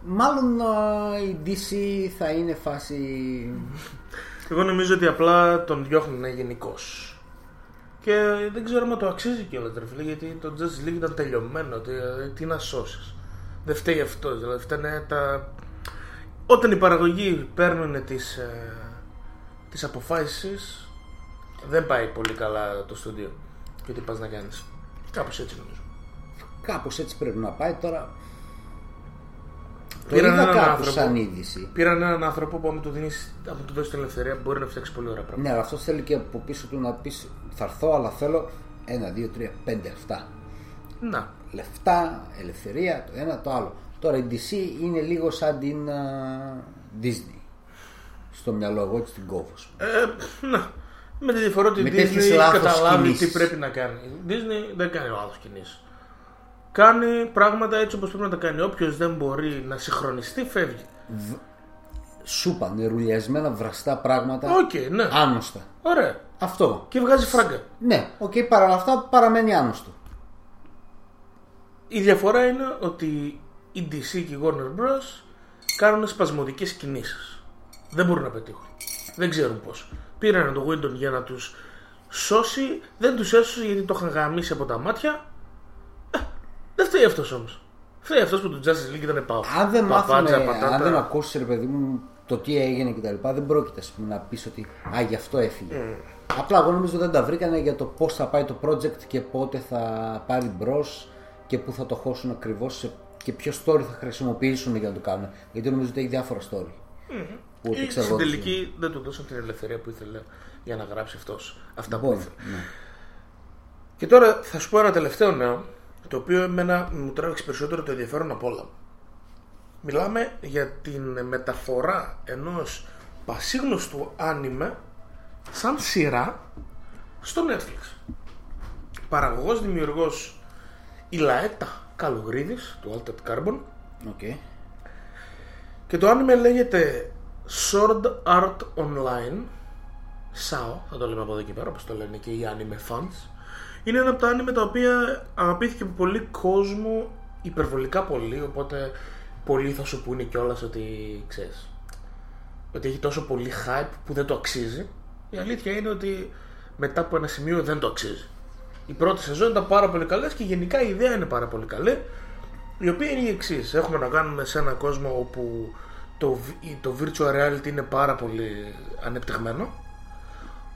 Μάλλον α, η DC θα είναι φάση. Εγώ νομίζω ότι απλά τον διώχνουν γενικώ. Και δεν ξέρω αν το αξίζει κιόλας, ρε φίλε, γιατί το Justice League ήταν τελειωμένο. Τι, τι να σώσεις. Δεν φταίει αυτός. Δηλαδή, φταίνε τα. Όταν οι παραγωγοί παίρνουν τις τις αποφάσεις, δεν πάει πολύ καλά το στούντιο. Και τι πας να κάνεις. Κάπως έτσι νομίζω. Κάπως έτσι πρέπει να πάει τώρα. Το Πήραν είδα έναν κάπου άνθρωπο. σαν είδηση. Πήραν έναν άνθρωπο που, άμα του, δίνεις, άμα του δώσεις την ελευθερία, μπορεί να φτιάξει πολύ ωραία πράγματα. Ναι, αλλά αυτός θέλει και από πίσω του να πεις θα έρθω, αλλά θέλω ένα, δύο, τρία, πέντε αυτά. Να. Λεφτά, ελευθερία, το ένα το άλλο. Τώρα η DC είναι λίγο σαν την α, Disney. Στο μυαλό εγώ έτσι την κόβω. ας πούμε. Ε, να. Με τη διαφορά ότι η Με Disney τέτοιες έχει λάθος καταλάβει κινήσεις. τι πρέπει να κάνει. Η Disney δεν κάνει λάθος κινήσεις. Κάνει πράγματα έτσι όπως πρέπει να τα κάνει. Όποιος δεν μπορεί να συγχρονιστεί, φεύγει. Σούπα, νερουλιασμένα βραστά πράγματα. Οκ, ναι. Άνοστα. Ωραία. Αυτό. Και βγάζει φράγκα. Ναι, οκ, παρά αυτά παραμένει άνοστο. Η διαφορά είναι ότι η DC και η Warner Bros. κάνουν σπασμωδικές κινήσεις. Δεν μπορούν να πετύχουν. Δεν ξέρουν πώς. Πήραν το Whedon για να τους σώσει. Δεν τους έσωσε γιατί το είχαν γαμίσει από τα μάτια. Ε, δεν φταίει αυτός όμως. Φταίει αυτός που του Justice League ήταν πάω. Αν δεν μάθουμε, Παπάτσα, πατάτα. αν δεν ακούσεις ρε παιδί μου το τι έγινε κτλ., δεν πρόκειται ας πούμε, να πεις ότι Α, γι' αυτό έφυγε. Απλά εγώ νομίζω δεν τα βρήκανε για το πώς θα πάει το project και πότε θα πάρει μπρος και πού θα το χώσουν ακριβώς και ποιο story θα χρησιμοποιήσουν για να το κάνουν. Γιατί νομίζω ότι έχει διάφορα story. Που ότι Ή ξέρω στην εγώ, τελική δεν του δώσαν την ελευθερία που ήθελε για να γράψει αυτός αυτά που Μπορεί, ήθελε. ναι. Και τώρα θα σου πω ένα τελευταίο νέο, το οποίο εμένα μου τράβηξε περισσότερο το ενδιαφέρον από όλα. Μιλάμε για την μεταφορά ενός πασίγνωστου άνιμε σαν σειρά στο Netflix. Παραγωγός, δημιουργός η Λαέτα Καλογρίδης του Altered Carbon. Οκ. και το anime λέγεται Sword Art Online. SAO, θα το λέμε από εδώ και πέρα όπως το λένε και οι anime fans. Είναι ένα από τα anime τα οποία αγαπήθηκε από πολύ κόσμο υπερβολικά πολύ οπότε πολλοί θα σου πούνε κιόλας ότι ξέρεις ότι έχει τόσο πολύ hype που δεν το αξίζει. Η αλήθεια είναι ότι μετά από ένα σημείο δεν το αξίζει η πρώτη σεζόν ήταν πάρα πολύ καλές και γενικά η ιδέα είναι πάρα πολύ καλή η οποία είναι η εξής. Έχουμε να κάνουμε σε έναν κόσμο όπου το, β- το virtual reality είναι πάρα πολύ ανεπτυγμένο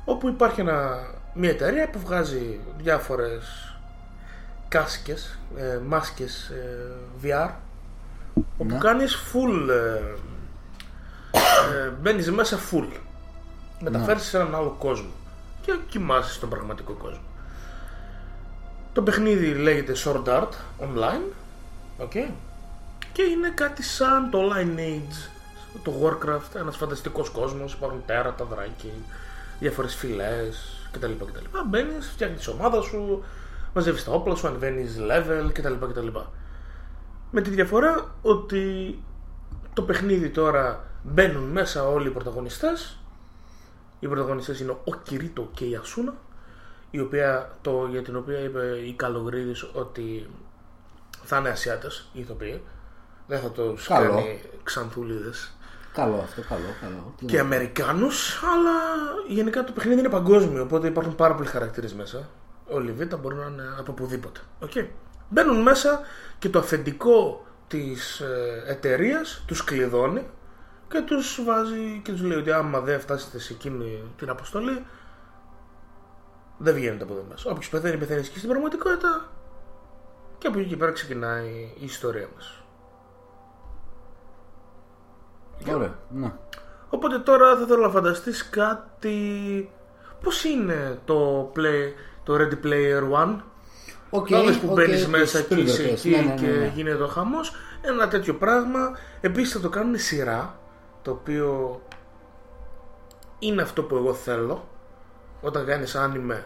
όπου υπάρχει ένα, μια εταιρεία που βγάζει διάφορες κάσκες, ε, μάσκες ε, VR όπου Ναι. κάνεις full ε, ε, μπαίνεις μέσα full μεταφέρεις σε έναν άλλο κόσμο και κοιμάσαι στον πραγματικό κόσμο το παιχνίδι λέγεται Sword Art Online okay. και είναι κάτι σαν το Lineage το Warcraft, ένας φανταστικός κόσμος υπάρχουν τέρατα, δράκοι διάφορες φυλές κτλ. κτλ. Μπαίνεις, φτιάχνεις τη ομάδα σου μαζεύεις τα όπλα σου, ανεβαίνεις level κτλ. κτλ. Με τη διαφορά ότι το παιχνίδι τώρα μπαίνουν μέσα όλοι οι πρωταγωνιστές οι πρωταγωνιστές είναι ο Κυρίτο και η Ασούνα η οποία, το, για την οποία είπε η Καλογρίδης ότι θα είναι Ασιάτες οι ηθοποιοί δεν θα τους Καλό. κάνει ξανθούλιδες Καλό αυτό, καλό, καλό. Τι και να- Αμερικάνους αλλά γενικά το παιχνίδι είναι παγκόσμιο οπότε υπάρχουν πάρα πολλοί χαρακτήρες μέσα όλοι οι Β' μπορούν να είναι από οπουδήποτε okay. μπαίνουν μέσα και το αφεντικό της ε, εταιρείας τους κλειδώνει και τους βάζει και τους λέει ότι άμα δεν φτάσετε σε εκείνη την αποστολή δεν βγαίνετε από εδώ μέσα. Όποιος πεθαίνει, πεθαίνει και στην πραγματικότητα και από εκεί και πέρα ξεκινάει η ιστορία μας. Ωραία, ναι. Οπότε τώρα θα θέλω να φανταστείς κάτι... Πώς είναι το, play, το Ready Player One; OK, Κατάλαβες που οκ, μπαίνεις τους μέσα και είσαι Spielberg, εκεί ναι, ναι, ναι, και ναι. γίνεται ο χαμός Ένα τέτοιο πράγμα Επίσης θα το κάνουν σειρά Το οποίο Είναι αυτό που εγώ θέλω Όταν κάνεις άνιμε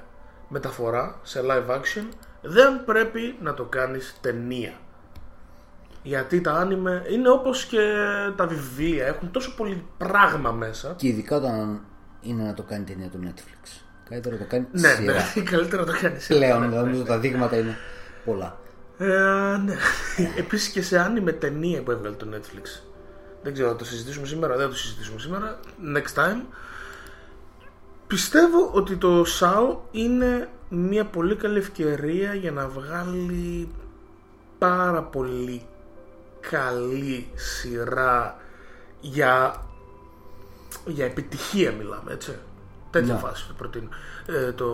μεταφορά σε live action Δεν πρέπει να το κάνεις ταινία Γιατί τα άνιμε είναι όπως και τα βιβλία Έχουν τόσο πολύ πράγμα μέσα Και ειδικά όταν είναι να το κάνει ταινία του Netflix. Καλύτερα να το κάνει Ναι, σειρά. ναι, καλύτερα να το κάνεις σειρά. Πλέον, νομίζω τα δείγματα είναι πολλά. Ε, ναι. Επίσης και σε άνιμε ταινία που έβγαλε το Netflix. Δεν ξέρω, θα το συζητήσουμε σήμερα, δεν θα το συζητήσουμε σήμερα. Next time. Πιστεύω ότι το SAO είναι μια πολύ καλή ευκαιρία για να βγάλει πάρα πολύ καλή σειρά για, για επιτυχία μιλάμε έτσι. Τέτοια Ναι. φάση το προτείνω. Ε, το,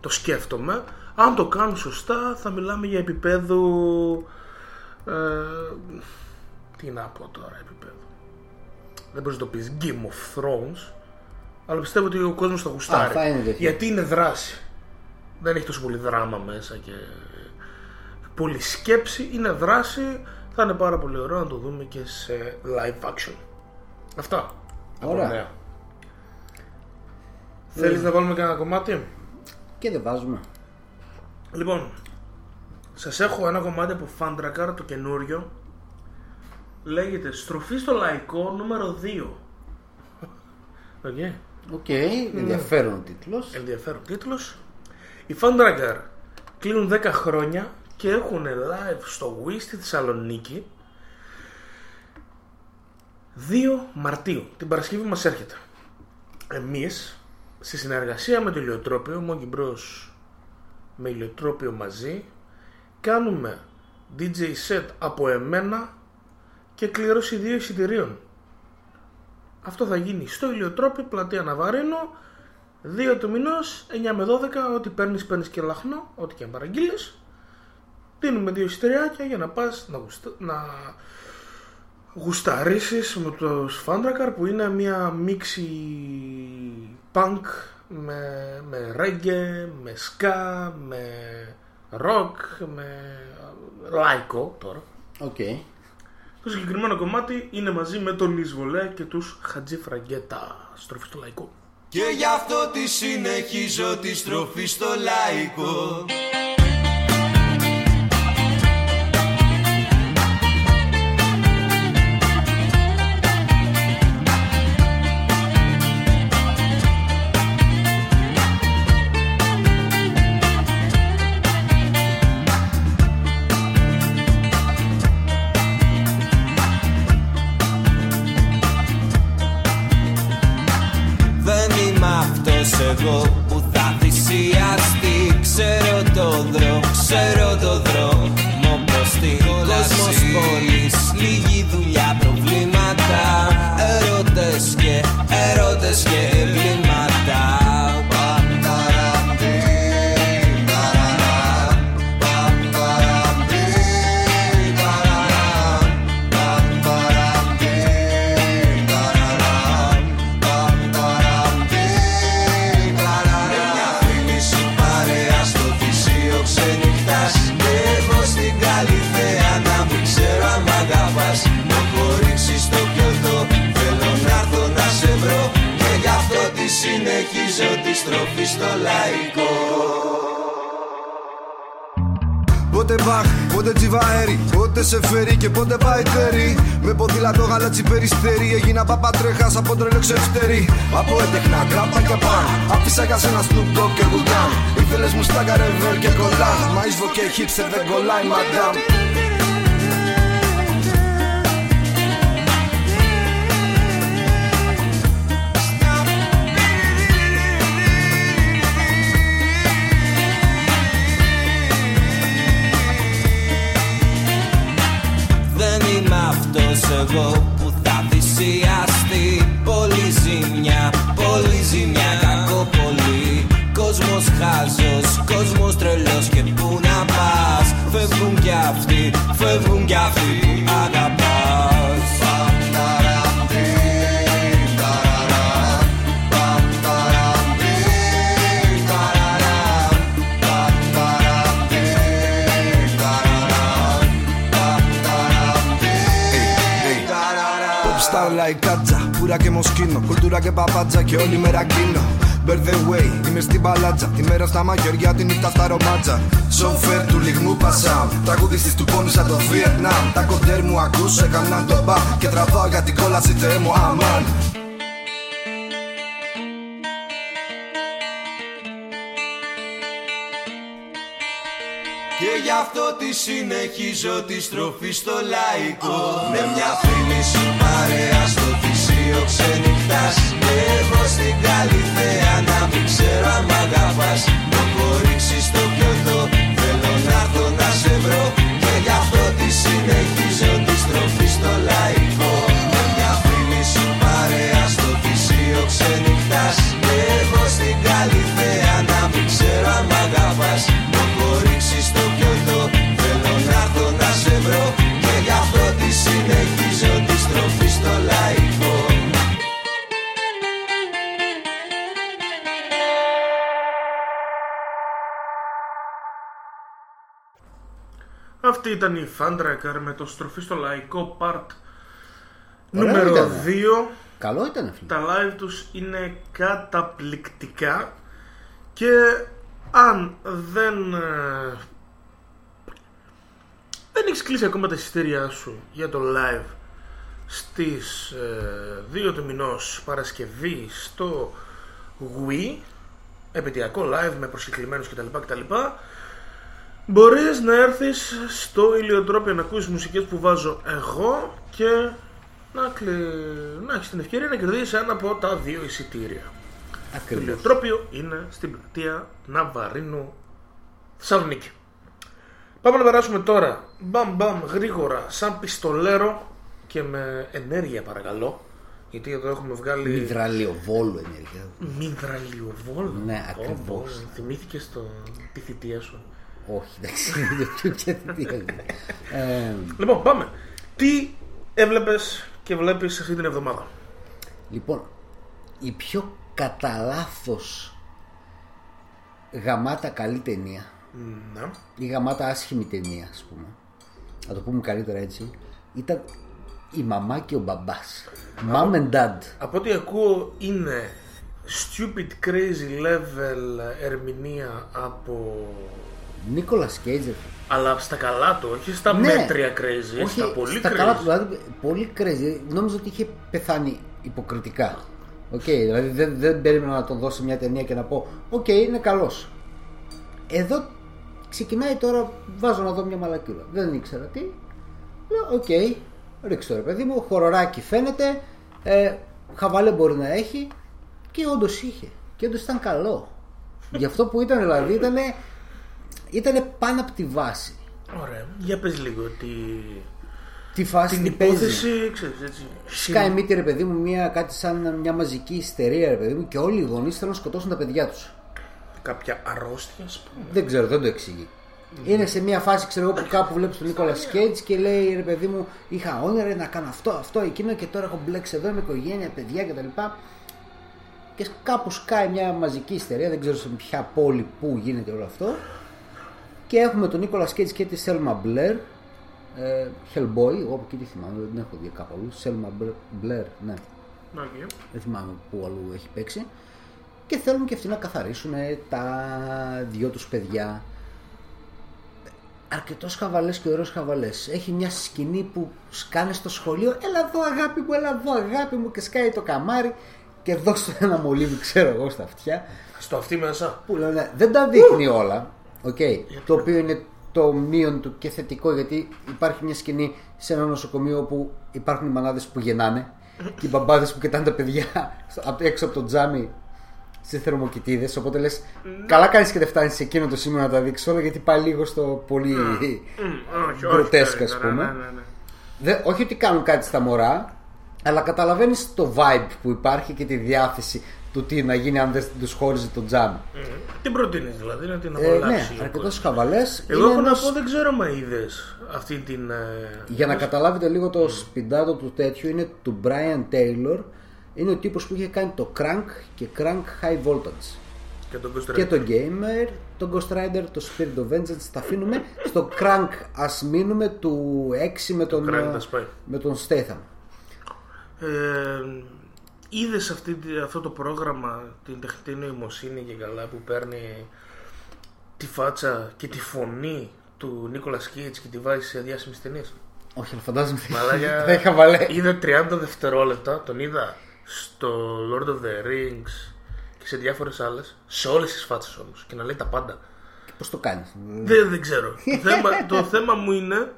το σκέφτομαι. Αν το κάνουν σωστά θα μιλάμε για επίπεδο ε, τι να πω τώρα επίπεδο. Δεν μπορείς να το πεις Game of Thrones αλλά πιστεύω ότι ο κόσμος θα γουστάρει θα είναι τέτοιο. γιατί είναι δράση δεν έχει τόσο πολύ δράμα μέσα και πολύ σκέψη είναι δράση θα είναι πάρα πολύ ωραίο να το δούμε και σε live action αυτά από Ωραία. νέα. Θέλεις να βάλουμε κανένα κομμάτι; Και δεν βάζουμε. Λοιπόν, σας έχω ένα κομμάτι από Fandracar το καινούριο. Λέγεται Στροφή στο λαϊκό νούμερο 2. OK. OK, ενδιαφέρον ο τίτλος. Ενδιαφέρον τίτλος. Οι Fandracar κλείνουν 10 χρόνια και έχουν live στο WE στη Θεσσαλονίκη 2 Μαρτίου. Την Παρασκευή μας έρχεται. Εμείς, στη συνεργασία με το ηλιοτρόπιο, Monkey Bros με ηλιοτρόπιο μαζί, κάνουμε DJ set από εμένα και κλήρωση δύο εισιτηρίων. Αυτό θα γίνει στο ηλιοτρόπιο, πλατεία Ναβαρίνο, 2 του μηνός, 9 με 12, ό,τι παίρνεις, παίρνεις και λαχνό, ό,τι και αν παραγγείλεις. Δίνουμε δύο εισιτηριάκια για να πας να, γουστα- να γουσταρίσεις με τους Fandracar που είναι μια μίξη punk με, με reggae, με ska, με rock, με λαϊκό τώρα. Οκ. Το συγκεκριμένο κομμάτι είναι μαζί με τον Ισβολέ και τους Χατζή Φραγκέτα, στροφή στο λαϊκό. Και γι' αυτό τη συνεχίζω τη στροφή στο λαϊκό εγώ που θα θυσιαστεί. Ξέρω το δρόμο, ξέρω το δρόμο Μπροστή κόσμος πόλης. Λίγη δουλειά προβλήματα. Ερώτες και ερώτες και Πότε μπαχ, πότε τζιβαέρι, πότε σε φέρει και πότε πάει τέρι. Με ποδήλατο γαλάτσι περιστέρι, έγινα παπατρέχα από τρελό ξεφτέρι. Από έντεχνα, κράπα και παν. Άφησα για σένα σνούπτο και γουλτάν. Ήθελες μου στα καρεβέρ και κολλάν. Μα ίσβο και χίψερ δεν κολλάει, μαντάμ. Κουλτούρα και παπάτσα και όλη μέρα κίνο. Bird the way, είμαι στην παλάτσα. Τη μέρα στα μαγιοριά, τη νύχτα στα ρομάτσα. Σοφέρ του λιγμού πασάμ. Τραγουδιστής του πόνου σαν το Βιετνάμ. Τα κοντέρ μου ακούς, έκαναν το μπα. Και τραβάω για την κόλαση, Θεέ μου, αμάν. Και γι' αυτό τη συνεχίζω τη στροφή στο λαϊκό Με μια φίλη σου παρέα στο θυσίο ξενυχτάς Και εγώ στην Καλυθέα να μην ξέρω αν μ' αγαπάς. Μ' έχω ρίξεις στο πιωτό Θέλω να έρθω να σε βρω Και γι' αυτό τη συνεχίζω Αυτή ήταν η Thundraker με το στροφή στο λαϊκό part Ωραία νούμερο ήταν. 2. Καλό ήταν, φίλε. Τα live τους είναι καταπληκτικά και αν δεν ε, δεν έχεις κλείσει ακόμα τα εισιτήριά σου για το live στις ε, 2 του μηνός Παρασκευή στο Wii επαιτειακό live με προσκεκλημένους κτλ. κτλ. Μπορείς να έρθεις στο ηλιοτρόπιο να ακούσεις μουσικές που βάζω εγώ και να, κλε... να έχεις την ευκαιρία να κερδίσεις ένα από τα δύο εισιτήρια. Το Ακριβώς. ηλιοτρόπιο είναι στην πλατεία Ναβαρίνου Θεσσαλονίκη. Πάμε να περάσουμε τώρα μπαμ μπαμ γρήγορα σαν πιστολέρο και με ενέργεια παρακαλώ γιατί εδώ έχουμε βγάλει Μυδραλιοβόλου ενέργεια. Μυδραλιοβόλο. Ναι, Ω, ακριβώς. πω, Θυμήθηκες το... τη θητεία σου. Όχι, εντάξει, δεν ξέρω τι έγινε. Ε, Λοιπόν, πάμε. Τι έβλεπες και βλέπεις αυτή την εβδομάδα; Λοιπόν, η πιο κατά λάθος γαμάτα καλή ταινία Να. ή γαμάτα άσχημη ταινία, ας πούμε, να το πούμε καλύτερα έτσι, ήταν η μαμά και ο μπαμπάς. Mom and dad. Από ό,τι ακούω είναι stupid crazy level ερμηνεία από... Nicolas Cage ρε. Αλλά στα καλά του, όχι στα Ναι. μέτρια crazy, Όχι, στα πολύ στα crazy. καλά του, δηλαδή πολύ crazy. Νόμιζα ότι είχε πεθάνει υποκριτικά. Οκ, δηλαδή δεν, δεν περίμενα να τον δώσει μια ταινία και να πω Οκ, είναι καλός. Εδώ ξεκινάει τώρα, βάζω να δω μια μαλακίλα. Δεν ήξερα τι. Λέω, οκ, ρίξτε το ρε παιδί μου, χορροράκι φαίνεται, ε, χαβαλέ μπορεί να έχει και όντως είχε. Και όντως ήταν καλό. Γι' αυτό που ήταν δηλαδή ήταν, ήτανε πάνω από τη βάση. Ωραία. Για πες λίγο τη... Τη φάση την τι παίζει. υπόθεση, ξέρεις, έτσι. Σκάει μύτη ρε παιδί μου μια, κάτι σαν μια μαζική ιστερία ρε παιδί μου και όλοι οι γονείς θέλουν να σκοτώσουν τα παιδιά τους. Κάποια αρρώστια, ας πούμε. Δεν ξέρω, δεν το εξηγεί. Είναι σε μια φάση, ξέρω εγώ, που κάπου βλέπεις τον Νίκολας Κέιτς και λέει ρε παιδί μου, είχα όνειρα να κάνω αυτό, αυτό, εκείνο και τώρα έχω μπλέξει εδώ με οικογένεια, παιδιά κτλ. Και κάπου σκάει μια μαζική ιστερία, δεν ξέρω σε ποια πόλη που γίνεται όλο αυτό. Και έχουμε τον Νίκολα Κέιτ και τη Σέλμα Μπλερ. Ε, Hellboy, εγώ από εκεί τη θυμάμαι, δεν την έχω δει κάπου αλλού. Σέλμα Μπλερ, ναι. Okay. δεν θυμάμαι πού αλλού έχει παίξει και θέλουν και αυτοί να καθαρίσουν τα δυο τους παιδιά αρκετός χαβαλές και ωραίος χαβαλές έχει μια σκηνή που σκάνε στο σχολείο έλα εδώ αγάπη μου, έλα εδώ αγάπη μου και σκάει το καμάρι και δώσ' του ένα μολύβι ξέρω εγώ στα αυτιά Στο αυτί μέσα. που λένε δεν τα δείχνει όλα οκ, το οποίο είναι το μείον του και θετικό γιατί υπάρχει μια σκηνή σε ένα νοσοκομείο όπου υπάρχουν οι μανάδες που γεννάνε και οι μπαμπάδες που κοιτάνε τα παιδιά στο- απ' έξω από το τζάμι στι θερμοκοιτίδες. Οπότε λες καλά κάνεις και δεν φτάνεις σε εκείνο το σημείο να τα δείξεις όλα γιατί πάει λίγο στο πολύ Μμ, όχι, όχι, γκροτέσκα ας καλύτερα, πούμε. ναι, ναι, ναι. Δεν- όχι ότι κάνουν κάτι στα μωρά αλλά καταλαβαίνεις το vibe που υπάρχει και τη διάθεση του τι να γίνει αν δεν τους χώριζε το τζάμι Μμ. Τι προτείνεις δηλαδή, να την ε, απολαύσει. ναι, ο αρκετός κόσμος. χαβαλές. Εγώ έχω να πω, δεν ξέρω μα είδες αυτή την. ε, Για να καταλάβετε λίγο το σπιντάτο του τέτοιου, είναι του Brian Taylor. Είναι ο τύπος που είχε κάνει το Crank και Crank High Voltage. Και τον Ghost Και Rider. το Gamer, το Ghost Rider, το Spirit of Vengeance τα αφήνουμε. Στο Crank ας μείνουμε του 6 με τον, Crank τα σπάει. με τον Statham. Ε, Είδες αυτό το πρόγραμμα, την τεχνητή νοημοσύνη και καλά που παίρνει τη φάτσα και τη φωνή του Νίκολας Κέιτ και τη βάζει σε διάσημες ταινίες; Όχι, αλλά φαντάζομαι Μαλάκια. θα είχα βαλέ. Είδα 30 δευτερόλεπτα, τον είδα στο Lord of the Rings και σε διάφορες άλλες, σε όλες τις φάτσες όμως και να λέει τα πάντα. Πώς το κάνεις; Δεν, δεν ξέρω. το, θέμα, το θέμα μου είναι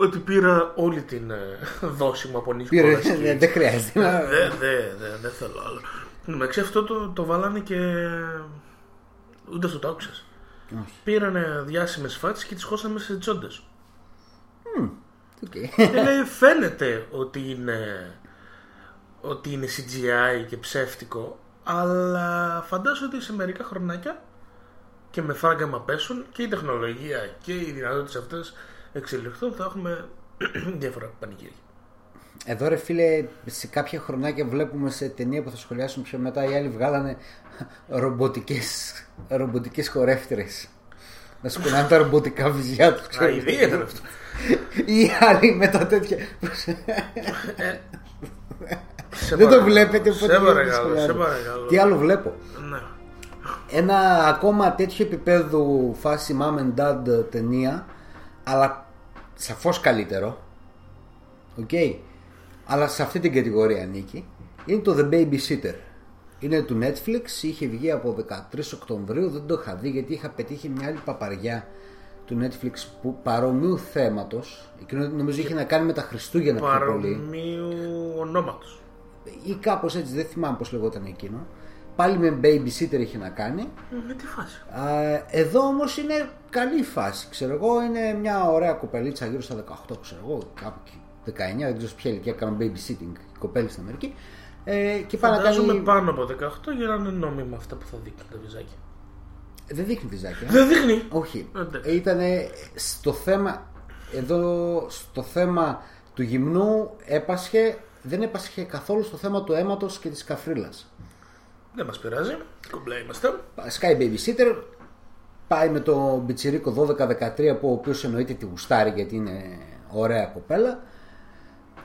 ότι πήρα όλη την ε, δόση μου από Νίκολα Πήρε, Κέιτ. ναι, δεν χρειάζεται. να- Δεν δε, δε, δεν θέλω άλλο. Εντάξει, αυτό το, το βάλανε και. Ούτε αυτό το άκουσε. Όχι. Πήρανε διάσημες φάτσες και τις χώσανε σε τσόντες. Οκ. και λέει, φαίνεται ότι είναι. ότι είναι CGI και ψεύτικο, αλλά φαντάζομαι ότι σε μερικά χρονάκια και με φράγκα άμα πέσουν και η τεχνολογία και οι δυνατότητες αυτές εξελιχθούν, θα έχουμε διάφορα πανηγύρια. Εδώ ρε φίλε, σε κάποια χρονάκια βλέπουμε σε ταινία που θα σχολιάσουμε πιο μετά οι άλλοι βγάλανε ρομποτικές, ρομποτικές χορεύτρες. Να σκουνάνε τα ρομποτικά βυζιά τους. Α, ξέρω. ιδέα ήταν αυτό. Οι άλλοι με τα τέτοια. Σε Δεν το παρακαλώ, βλέπετε οπότε Σε δεν παρακαλώ, σχολιάζω. σε παρακαλώ. Τι άλλο βλέπω; Ναι. Ένα ακόμα τέτοιο επίπεδο φάση mom and dad ταινία αλλά σαφώς καλύτερο. Οκ. Αλλά σε αυτή την κατηγορία ανήκει. Είναι το The Babysitter. Είναι του Netflix. Είχε βγει από 13 Οκτωβρίου. Δεν το είχα δει γιατί είχα πετύχει μια άλλη παπαριά του Netflix που παρομοίου θέματος. Εκείνο νομίζω είχε να κάνει με τα Χριστούγεννα πιο πολύ. Παρομοίου ονόματος. ή κάπως έτσι δεν θυμάμαι πως λεγόταν εκείνο Πάλι με babysitter είχε να κάνει Με τι φάση. Α, Εδώ όμως είναι καλή φάση. Ξέρω εγώ, είναι μια ωραία κοπελίτσα γύρω στα 18, ξέρω εγώ, κάπου εκεί, 19, δεν ξέρω σε ποια ηλικία κάνουν babysitting οι κοπέλε στην Αμερική. Ε, και πάει να Φαντάζομαι κάνει. πάνω από 18 για να είναι νόμιμα αυτά που θα δείχνουν τα βυζάκια. Δεν δείχνει βυζάκια. Δεν δείχνει; Όχι. Εντάξει. Ήταν στο θέμα. Εδώ στο θέμα του γυμνού έπασχε, δεν έπασχε καθόλου στο θέμα του αίματος και της καφρίλας. Δεν μας πειράζει. Κομπλέ είμαστε. Sky Babysitter πάει με το μπιτσιρίκο 12-13 που ο οποίος εννοείται τη γουστάρει γιατί είναι ωραία κοπέλα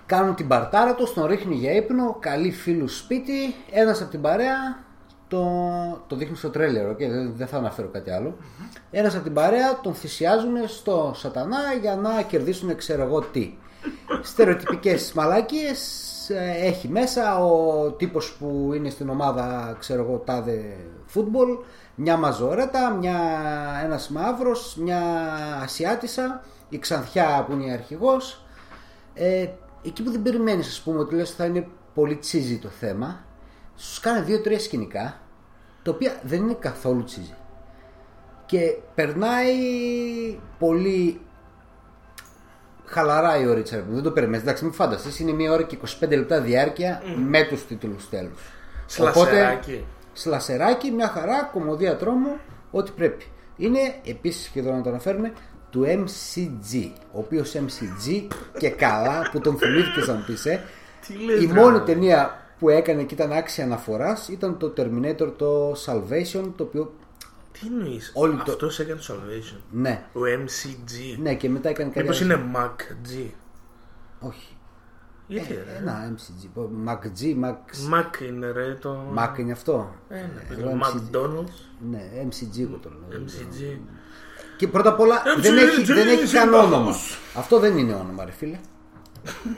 κάνουν την παρτάρα του, τον ρίχνει για ύπνο, καλή φίλους σπίτι, ένας από την παρέα το, το δείχνει στο τρέλερ, okay, δεν, δεν θα αναφέρω κάτι άλλο. Ένας από την παρέα τον θυσιάζουν στο σατανά για να κερδίσουν ξέρω εγώ τι. Στερεοτυπικές μαλάκιες ε, έχει μέσα. Ο τύπος που είναι στην ομάδα ξέρω εγώ τάδε φούτμπολ μια μαζορέτα, μια, ένας μαύρος, μια ασιάτισα η Ξανθιά που είναι η αρχηγός. Ε, εκεί που δεν περιμένεις ας πούμε ότι λες θα είναι πολύ τσίζι το θέμα σου κάνει δύο-τρία σκηνικά τα οποία δεν είναι καθόλου τσίζι. Και περνάει πολύ χαλαρά η ωρίτσα ρε παιδί, δεν το περιμένεις εντάξει μην φάνταστες είναι μια ώρα και 25 λεπτά διάρκεια με τους τίτλους τέλους Σλασεράκι. σλασεράκι, μια χαρά, κομμωδία τρόμου, ό,τι πρέπει. Είναι επίσης και εδώ να το αναφέρουμε του MCG, ο οποίος MCG και καλά που τον θυμήθηκες να μου πεις, ε. Τι λες, Η ρε, μόνη ρε. ταινία που έκανε και ήταν άξια αναφοράς ήταν το Terminator το Salvation, το οποίο Τι εννοείς; Όλοι το- Αυτός έκανε το Salvation. ναι, Ο MCG. ναι και μετά έκανε κάτι Μήπως άλλο. είναι MacG. Όχι. Γιατί Ε, ρε; Ένα MCG. MacG, Max. Mac είναι ρε το. Mac είναι αυτό. Ένα Ε, παιδί. εγώ MCG. McDonald's. Ναι, MCG εγώ το λέω. MCG. Και πρώτα απ' όλα MCG, δεν έχει, δεν έχει καν συμπαθούς. όνομα. Αυτό δεν είναι όνομα, ρε φίλε.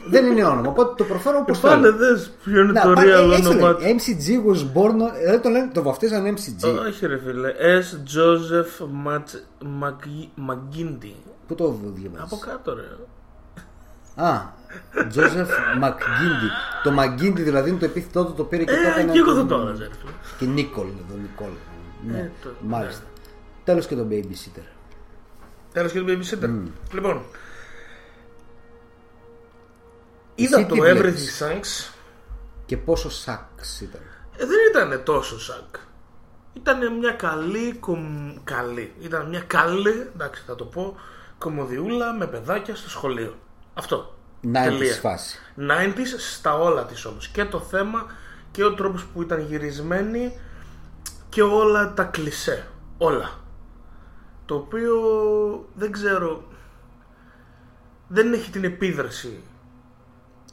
Δεν είναι όνομα. Οπότε το προφέρω όπως το Πάνε λέω. δες ποιο είναι Να, το πάλι real έτσι όνομα λέει. του. MCG was born. on- Δηλαδή το, λένε, το βαφτίζαν MCG. Όχι ρε φίλε. S. Joseph Mat- Mag- McGinty. Πού το διαβάζεις; Από κάτω ρε. Α, Joseph McGinty. Το McGinty δηλαδή είναι το επίθετό του το πήρε και το Ε, έκανε. και εγώ θα τον- το έλεγα ρε φίλε. Και Νίκολ εδώ, Νικόλ. Ναι, Ε, το- μάλιστα. Τέλος και το babysitter. Τέλος και το babysitter. Λοιπόν. Εσύ Είδα τι το βλέπεις; Everything Sunks. Και πόσο σαξ ήταν. Ε, δεν ήταν τόσο σακ. Ήταν μια καλή, κομ... καλή. Ήταν μια καλή, εντάξει θα το πω, κομμωδιούλα με παιδάκια στο σχολείο. Αυτό. 90s φάση. 90s στα όλα της όμως. Και το θέμα και ο τρόπος που ήταν γυρισμένη και όλα τα κλισέ. Όλα. Το οποίο δεν ξέρω δεν έχει την επίδραση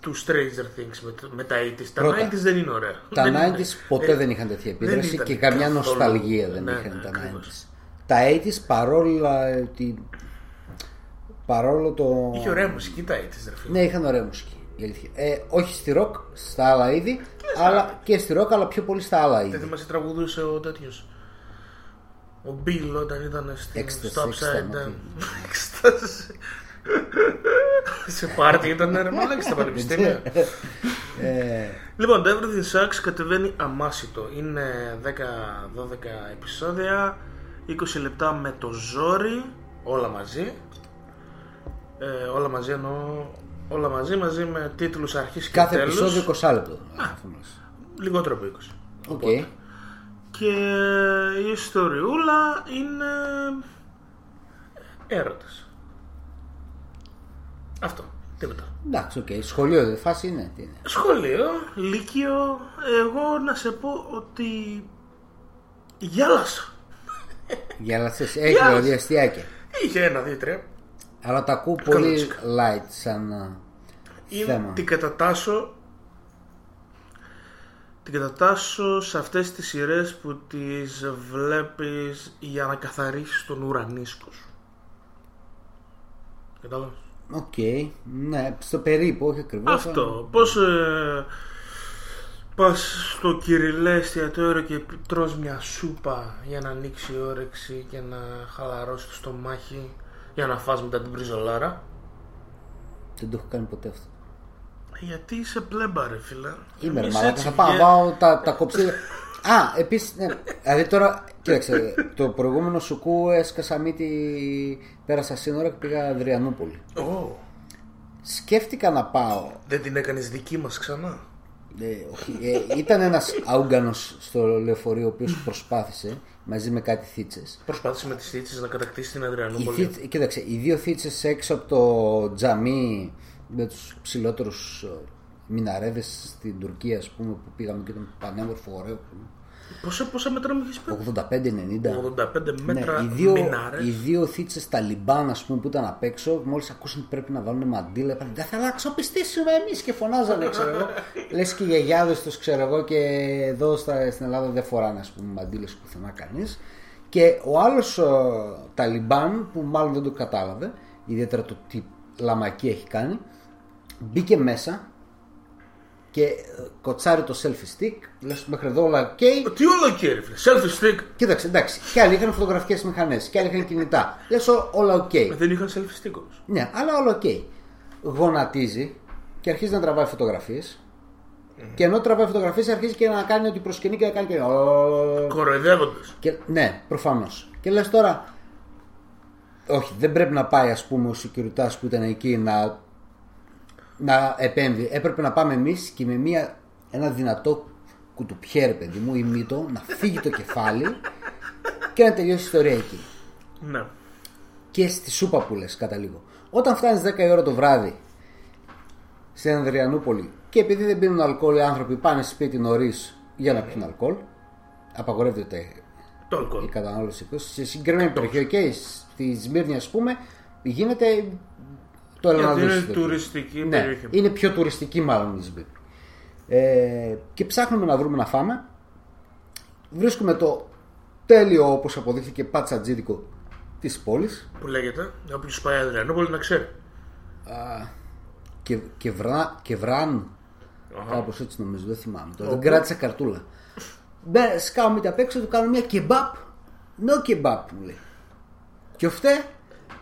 του Stranger Things με, το- με τα 80s. Τα Πρώτα, 90s δεν είναι ωραία. Τα Δεν 90s είναι. ποτέ Ε, δεν είχαν τέτοια δεν επίδραση ήταν και καμιά καθόλου. νοσταλγία δεν Ναι, είχαν ναι, τα ακριβώς. 90s. Τα 80s παρόλα ότι. Παρόλο το. Είχε ωραία μουσική τα 80s, ρε φίλε. Ναι, είχαν ωραία μουσική. η αλήθεια. Ε, όχι στη ροκ, στα άλλα είδη, αλλά και στη ροκ, αλλά πιο πολύ στα άλλα Δεν είδη. θυμάσαι τραγουδούσε ο τέτοιος. Ο Μπιλ όταν ήταν στην- Έκσταση, στο Upside έκσταση. Down. Έκσταση. Σε πάρτι ήταν ρε μαλάκι στα πανεπιστήμια. Ε, Λοιπόν, το Everything Sucks κατεβαίνει αμάσητο. Είναι 10-12 επεισόδια, 20 λεπτά με το ζόρι, όλα μαζί. Ε, όλα μαζί εννοώ, όλα μαζί, μαζί με τίτλους αρχής και κάθε τέλους. επεισόδιο 20 λεπτό. Λιγότερο από 20. Οκ. Και η ιστοριούλα είναι έρωτας. Αυτό. Τίποτα. Εντάξει, οκ. Σχολείο δεν φάση είναι. Τι είναι. Σχολείο, λύκειο, εγώ να σε πω ότι γέλασα. Για να θες, έχεις Γεια δηλαδή σας. αστιάκια. Είχε ένα, δύο, τρία. Αλλά τα ακούω πολύ Καλούτσικα. light σαν α, Είναι, θέμα. την κατατάσσω την κατατάσσω σε αυτές τις σειρές που τις βλέπεις για να καθαρίσεις τον ουρανίσκο σου. Κατάλαβες; Οκ. Ναι, στο περίπου, όχι ακριβώς. Αυτό. Πώς ε, πας στο κυριλέ εστιατόριο και τρως μια σούπα για να ανοίξει η όρεξη και να χαλαρώσει το στομάχι για να φας μετά την μπριζολάρα; Δεν το έχω κάνει ποτέ αυτό. Γιατί είσαι πλέμπα ρε φίλε. Είμαι ρε Εμείς μαλάκα, έτσι θα πάω βγα- πάω τα, τα κοψίδια. Α, επίσης, ναι. Δηλαδή τώρα, κοίταξε, το προηγούμενο ΣΚ έσκασα μύτη, πέρασα σύνορα και πήγα Αδριανούπολη. Ω, Σκέφτηκα να πάω. δεν την έκανες δική μας ξανά; Ε, όχι, ε, ήταν ένας άουγκανος στο λεωφορείο ο οποίος προσπάθησε μαζί με κάτι θίτσε. Προσπάθησε με τις θήτσες να κατακτήσει την Οι Αδριανούπολη. θίτ- κοίταξε, οι δύο θίτσε έξω από το τζαμί με τους ψηλότερους ε, μιναρέδες στην Τουρκία ας πούμε που πήγαμε και ήταν πανέμορφο ωραίο Πόσα, πόσα μέτρα μου έχεις πει; 85-90 85 μέτρα ναι, οι δύο, μινάρες. οι δύο θίτσε Ταλιμπάν ας πούμε, που ήταν απ' έξω, μόλις ακούσαν ότι πρέπει να βάλουν μαντίλα, είπαν Δεν θα αλλαξοπιστήσουμε εμείς και φωνάζανε, ξέρω εγώ. Λες και οι γιαγιάδες τους, ξέρω εγώ, και εδώ στα, στην Ελλάδα δεν φοράνε ας πούμε, μαντίλε πουθενά κανείς. Και ο άλλος Ταλιμπάν, που μάλλον δεν το κατάλαβε, ιδιαίτερα το τι λαμακή έχει κάνει, μπήκε μέσα και ε, κοτσάρει το selfie stick, λες μέχρι εδώ όλα ok, Τι όλο και ρε φίλε. Selfie stick. Κοίταξε, εντάξει. Και άλλοι είχαν φωτογραφικές μηχανές, και άλλοι είχαν κινητά. Λες όλα οκ. Δεν είχαν selfie stick όμως. Ναι, αλλά όλα οκ. Γονατίζει και αρχίζει να τραβάει φωτογραφίες. Και ενώ τραβάει φωτογραφίες, αρχίζει και να κάνει ότι προσκυνεί και να κάνει και. Κοροϊδεύοντας. και ναι, προφανώς. Και λες τώρα. Όχι, δεν πρέπει να πάει, ας πούμε, ο security που ήταν εκεί να, να επέμβει. Έπρεπε να πάμε εμείς και με μια, ένα δυνατό κουτουπιέ, ρε παιδί μου, ή μύτο, να φύγει το κεφάλι και να τελειώσει η ιστορία εκεί. Ναι. και στη σούπα που λες κατά λίγο. Όταν φτάνεις 10 η ώρα το βράδυ στην Ανδριανούπολη και επειδή δεν πίνουν αλκοόλ οι άνθρωποι πάνε σπίτι νωρίς για να πιούν αλκοόλ, απαγορεύεται Το η αλκοόλ. κατανάλωση. Σε συγκεκριμένη περιοχή, okay, στη Σμύρνη, ας πούμε, γίνεται το Γιατί Ελλαναδούς είναι το τουριστική ναι, περιοχή. είναι πιο τουριστική μάλλον η Σμύρνη. Ε, και ψάχνουμε να βρούμε να φάμε. Βρίσκουμε το τέλειο όπως αποδείχθηκε πατσατζίδικο της πόλης Που λέγεται. Όποιος πάει Αδριανόπολη να ξέρει. και, και, βρά, και βράν Αχα. κάπως έτσι νομίζω δεν θυμάμαι τώρα, δεν κράτησα καρτούλα Μπε, σκάω μύτη απ' έξω του κάνω μια κεμπάπ no κεμπάπ μου λέει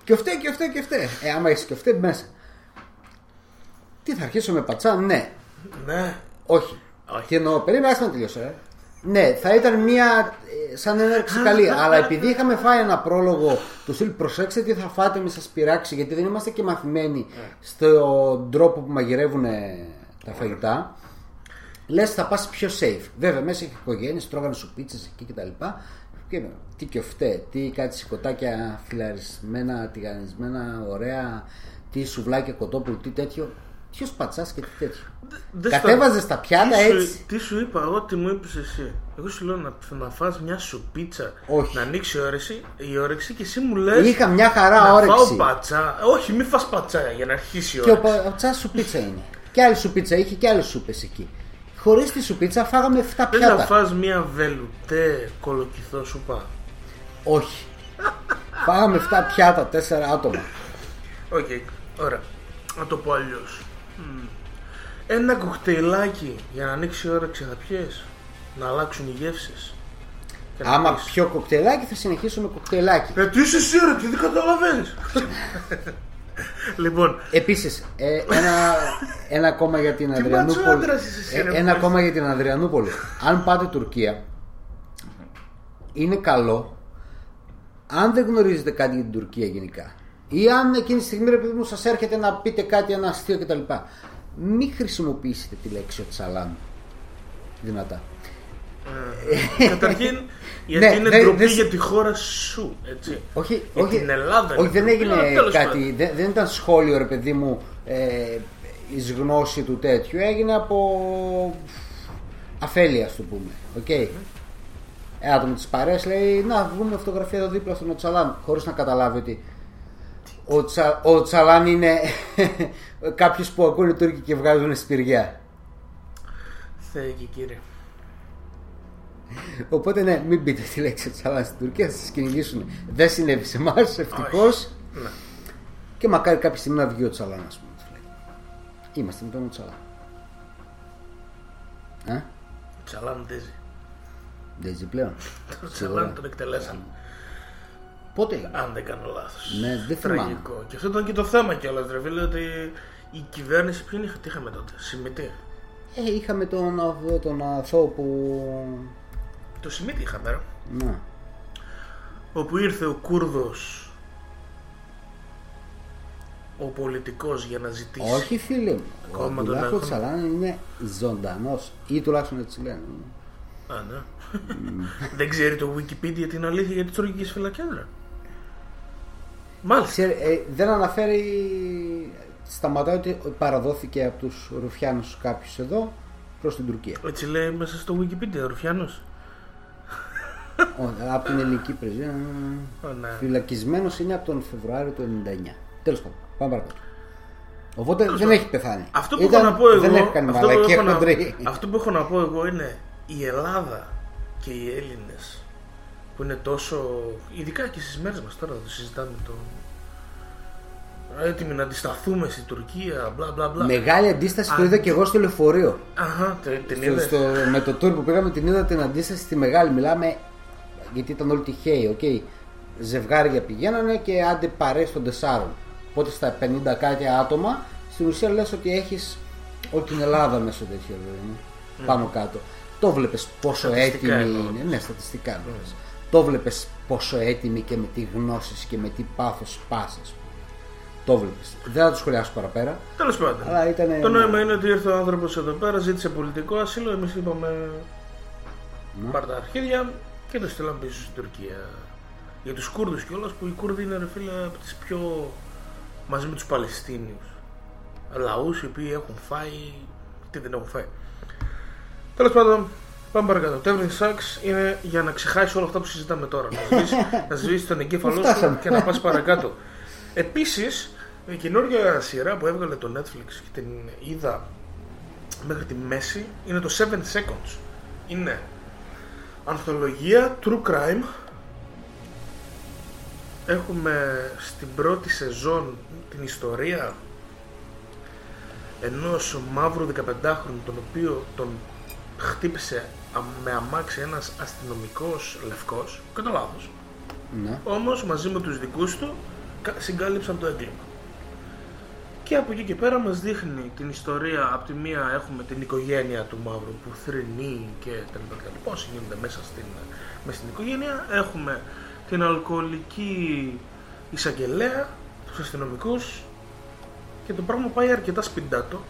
κιοφτέ κιοφτέ κιοφτέ κιοφτέ ε άμα έχεις κιοφτέ μέσα τι θα αρχίσω με πατσά; Ναι Ναι. όχι. Όχι. Και εννοώ, περίμενα άσε να τελειώσω, ε. Ναι, θα ήταν μια ε, σαν έναρξη καλή. αλλά επειδή είχαμε φάει ένα πρόλογο του στυλ προσέξτε τι θα φάτε, μη σας πειράξει, γιατί δεν είμαστε και μαθημένοι στον τρόπο που μαγειρεύουν ε, τα φαγητά. Λες, θα πας πιο safe. Βέβαια, μέσα έχει οικογένειες, τρώγανε σου πίτσε εκεί κτλ. Και τι κιοφτέ, τι κάτι σηκωτάκια φιλαρισμένα, τηγανισμένα, ωραία, τι σουβλάκια κοτόπουλο, τι τέτοιο. Ποιος πατσάς και τι τέτοιο. Δεν Κατέβαζες στα- τα πιάτα τι σου- έτσι. Τι σου είπα εγώ, τι μου είπες εσύ. Εγώ σου λέω να, να φας μια σουπίτσα, Όχι. να ανοίξει η όρεξη, η όρεξη και εσύ μου λες Είχα μια χαρά να φάω όρεξη. πατσά. Όχι, μην φας πατσά για να αρχίσει η Και ο όρεξη. πατσά σου πίτσα είναι. Και άλλη σου πίτσα είχε και άλλες σούπες εκεί. Χωρίς τη σου πίτσα φάγαμε 7 Δεν θα πιάτα. φας μια βελουτέ κολοκυθό σούπα. Όχι. Φάγαμε 7 πιάτα, 4 άτομα. Οκ, ωραία. Να το πω αλλιώς. Ένα κοκτέιλάκι για να ανοίξει η όρεξη θα πιες. Να αλλάξουν οι γεύσεις. Και να Άμα πεις, πιω κοκτέιλάκι θα συνεχίσω με κοκτέιλάκι. Ε, τι είσαι εσύ ρε, τι δεν καταλαβαίνεις. λοιπόν, Επίσης, ένα, ένα ακόμα για την Τι Αδριανούπολη. ματσοάντρας είσαι εσύ, Ε, ρε, ένα μάλιστα. ακόμα για την Αδριανούπολη. Αν πάτε Τουρκία, είναι καλό αν δεν γνωρίζετε κάτι για την Τουρκία γενικά. Ή αν εκείνη τη στιγμή, ρε παιδί μου, σας έρχεται να πείτε κάτι, ένα αστείο κτλ. Μην χρησιμοποιήσετε τη λέξη Οτσαλάν. Δυνατά. καταρχήν, γιατί Ναι, είναι δεν- ντροπή δεν- για τη χώρα σου, έτσι. Όχι, Για όχι, την Ελλάδα όχι είναι δεν ντροπή, έγινε αλλά τέλος κάτι. πάντων. Δεν, δεν ήταν σχόλιο, ρε παιδί μου, ε, εις γνώση του τέτοιου. Έγινε από αφέλεια, ας το πούμε. Οκ. Ένα άτομο της παρέας λέει: Να βγούμε φωτογραφία εδώ δίπλα στον Οτσαλάν. Χωρίς να καταλάβει ότι ο, Τσα, ο Τσαλάν είναι κάποιος που ακούνε Τούρκοι και βγάζουν σπηριά. Θεέ και κύριε. Οπότε ναι, μην πείτε τη λέξη Τσαλάν στην Τουρκία, θα σας κυνηγήσουν. Δεν συνέβη σε εμάς, ευτυχώς. Ναι. Και μακάρι κάποια στιγμή να βγει ο Τσαλάν, ας πούμε. του λέει. Είμαστε με τον Τσαλάν. Ε, Τσαλάν δέζει. δεν ζει πλέον. Το Σίγουρα. Τσαλάν τον εκτελέσαν. Πότε; Αν δεν κάνω λάθος. Ναι, δεν θυμάμαι. Τραγικό. Και αυτό ήταν και το θέμα κιόλας, ρε φίλε, ότι η κυβέρνηση ποιον είχα, τι είχαμε τότε, Σιμητή. Ε, είχαμε τον, αυτό, τον αθώο που. Το Σιμίτη είχαμε, ρε. Να. Όπου ήρθε ο Κούρδος, ο πολιτικός για να ζητήσει. Όχι, φίλε μου. Ο Ακόμα τον Αμπτουλάχ ο έχουν. Τσαλάν είναι ζωντανός. Ή τουλάχιστον έτσι λένε. Α, ναι. δεν ξέρει το Wikipedia την αλήθεια για τις τουρκικές φυλακές, ρε. Μάλιστα. Ξέρε, ε, δεν αναφέρει σταματάει ότι παραδόθηκε από τους Ρουφιάνους κάποιους εδώ προς την Τουρκία. Έτσι λέει μέσα στο Wikipedia, Ρουφιάνος. Ο- από την ελληνική πρεσβεία. Ω, ναι. Φυλακισμένος είναι από τον Φεβρουάριο του 99. Τέλος πάντων, πάμε παρακάτω. Οπότε δεν έχει πεθάνει. Αυτό που Ήταν- έχω να πω εγώ, δεν έχει κάνει αυτό, που μαλακία έχω να, χοντρή. αυτό που έχω να πω εγώ είναι η Ελλάδα και οι Έλληνες που είναι τόσο, ειδικά και στις μέρες μας τώρα το συζητάμε το έτοιμοι να αντισταθούμε στην Τουρκία, μπλα μπλα μπλα. Μεγάλη αντίσταση το Α, είδα και εγώ στο λεωφορείο. Αχα, τε- την Στο, είδες. στο, με το tour που πήγαμε την είδα την αντίσταση στη μεγάλη. Μιλάμε γιατί ήταν όλοι τυχαίοι. οκ. Ζευγάρια πηγαίνανε και άντε παρέες των τεσσάρων. Οπότε στα 50 κάτι άτομα στην ουσία λες ότι έχεις όλη την Ελλάδα μέσα στο τέτοιο δηλαδή, πάνω κάτω. Το βλέπεις πόσο Στατιστικά έτοιμοι εννοώ. είναι. Ναι, στατιστικά εννοώ. Το βλέπεις πόσο έτοιμοι και με τι γνώσεις και με τι πάθος πάσες. Το βλέπεις. Δεν θα το σχολιάσω παραπέρα. Τέλος πάντων. Αλλά ήτανε- Το νόημα είναι ότι ήρθε ο άνθρωπος εδώ πέρα, ζήτησε πολιτικό άσυλο, εμείς είπαμε Ναι. πάρ' τα αρχίδια και το στείλαμε πίσω στην Τουρκία. Για τους Κούρδους κιόλας που οι Κούρδοι είναι ρε φίλε από τις πιο μαζί με τους Παλαιστίνιους λαούς οι οποίοι έχουν φάει τι δεν έχουν φάει. Τέλος πάντων, πάμε παρακάτω. Το Everything Sucks είναι για να ξεχάσεις όλα αυτά που συζητάμε τώρα. Να σβήσει, να σβήσεις τον εγκέφαλό σου Φτάσαμε. και να πας παρακάτω. Επίσης, η καινούργια σειρά που έβγαλε το Netflix και την είδα μέχρι τη μέση είναι το 7 Seconds. Είναι ανθολογία True Crime. Έχουμε στην πρώτη σεζόν την ιστορία ενός μαύρου 15χρονου τον οποίο τον χτύπησε α- με αμάξι ένας αστυνομικός λευκός, κατά λάθος. Ναι. Όμως μαζί με τους δικούς του κα- συγκάλυψαν το έγκλημα. Και από εκεί και πέρα μας δείχνει την ιστορία. Από τη μία έχουμε την οικογένεια του Μαύρου που θρυνεί και τα λοιπά και τα λοιπά, όσοι γίνονται μέσα στην, μέσα στην οικογένεια. Έχουμε την αλκοολική εισαγγελέα, τους αστυνομικούς και το πράγμα πάει αρκετά σπιντάτο.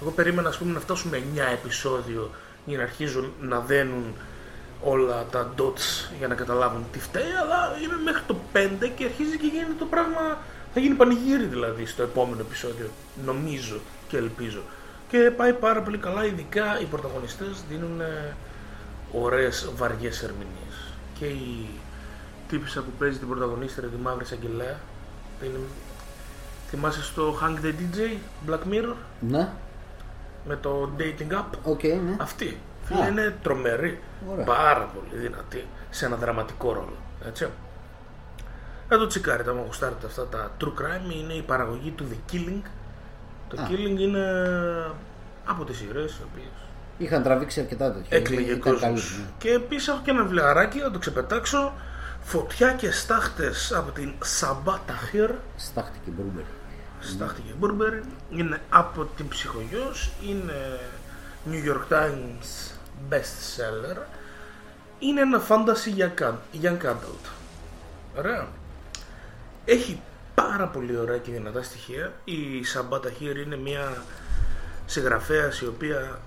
Εγώ περίμενα ας πούμε να φτάσουμε 9 επεισόδιο για να αρχίζουν να δένουν όλα τα dots για να καταλάβουν τι φταίει, αλλά είμαι μέχρι το 5 και αρχίζει και γίνεται το πράγμα. Θα γίνει πανηγύρι δηλαδή στο επόμενο επεισόδιο. Νομίζω και ελπίζω. Και πάει πάρα πολύ καλά, ειδικά οι πρωταγωνιστές δίνουν ε, ωραίες βαριές ερμηνείες. Και η τύπισσα που παίζει την πρωταγωνίστρια, τη μαύρη εισαγγελέα, είναι... θυμάσαι στο Hang the DJ, Black Mirror, Ναι. με το dating app; Οκ, ναι. Αυτή. Φίλε, Α. είναι τρομερή. Ωραία. Πάρα πολύ δυνατή σε ένα δραματικό ρόλο. Έτσι. Να το τσικάρετε άμα γουστάρετε αυτά τα true crime. Είναι η παραγωγή του The Killing. Το Α. Killing είναι από τις σειρές οι οποίες Είχαν τραβήξει αρκετά τέτοια. έκλαιγε Ήταν κόσμος. καλή, ναι. Και επίσης έχω και ένα βιβλιαράκι να το ξεπετάξω. Φωτιά και στάχτες από την Σαμπά Ταχύρ. Στάχτηκε μπρούμπερ. Στάχτηκε Μπουρμπερι. Είναι από την ψυχογιός. Είναι New York Times best seller. Είναι ένα fantasy για young- young adult. Ωραία. Έχει πάρα πολύ ωραία και δυνατά στοιχεία. Η Σαμπάτα Χίρ είναι μια συγγραφέας η οποία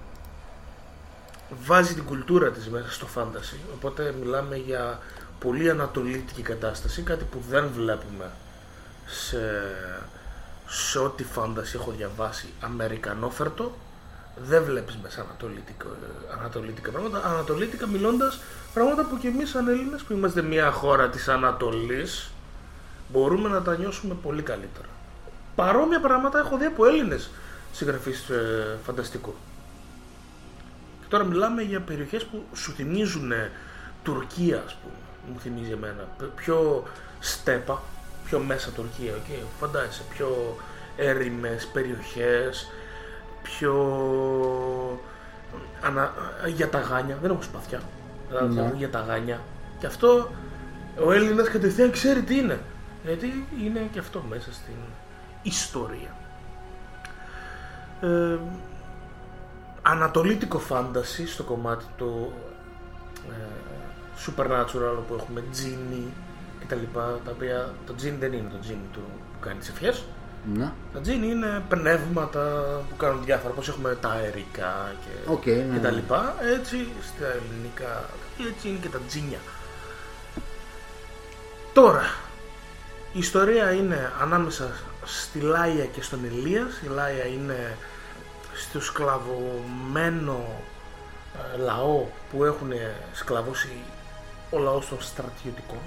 βάζει την κουλτούρα της μέσα στο fantasy. Οπότε μιλάμε για πολύ ανατολίτικη κατάσταση, κάτι που δεν βλέπουμε σε, σε ό,τι φάνταση έχω διαβάσει αμερικανόφερτο δεν βλέπεις μέσα ανατολίτικο, ανατολίτικα πράγματα ανατολίτικα μιλώντας πράγματα που και εμείς σαν Έλληνες που είμαστε μια χώρα της Ανατολής μπορούμε να τα νιώσουμε πολύ καλύτερα παρόμοια πράγματα έχω δει από Έλληνες συγγραφείς ε, φανταστικού και τώρα μιλάμε για περιοχές που σου θυμίζουν ε, Τουρκία, ας πούμε. Μου θυμίζει εμένα. Π- Πιο στέπα, πιο μέσα Τουρκία, okay. φαντάζεσαι. Πιο έρημες περιοχές, πιο... Ανα... για τα γάνια. Δεν έχω σπαθιά. Δηλαδή, Ναι. θα πω για τα γάνια. Και αυτό ο Έλληνας κατευθείαν ξέρει τι είναι. Γιατί είναι και αυτό μέσα στην ιστορία. Ε, ανατολίτικο φάνταση στο κομμάτι του ε, supernatural που έχουμε τζίνι και τα λοιπά τα οποία το τζίνι δεν είναι το τζίνι του που κάνει τις ευχές Ναι. τα τζίνι είναι πνεύματα που κάνουν διάφορα όπως έχουμε τα αερικά και, Οκ, ναι, και τα ναι. λοιπά έτσι στα ελληνικά έτσι είναι και τα τζίνι τώρα η ιστορία είναι ανάμεσα στη Λάια και στον Ελίας. Η Λάια είναι στο σκλαβωμένο ε, λαό που έχουν σκλαβώσει ο λαός των στρατιωτικών.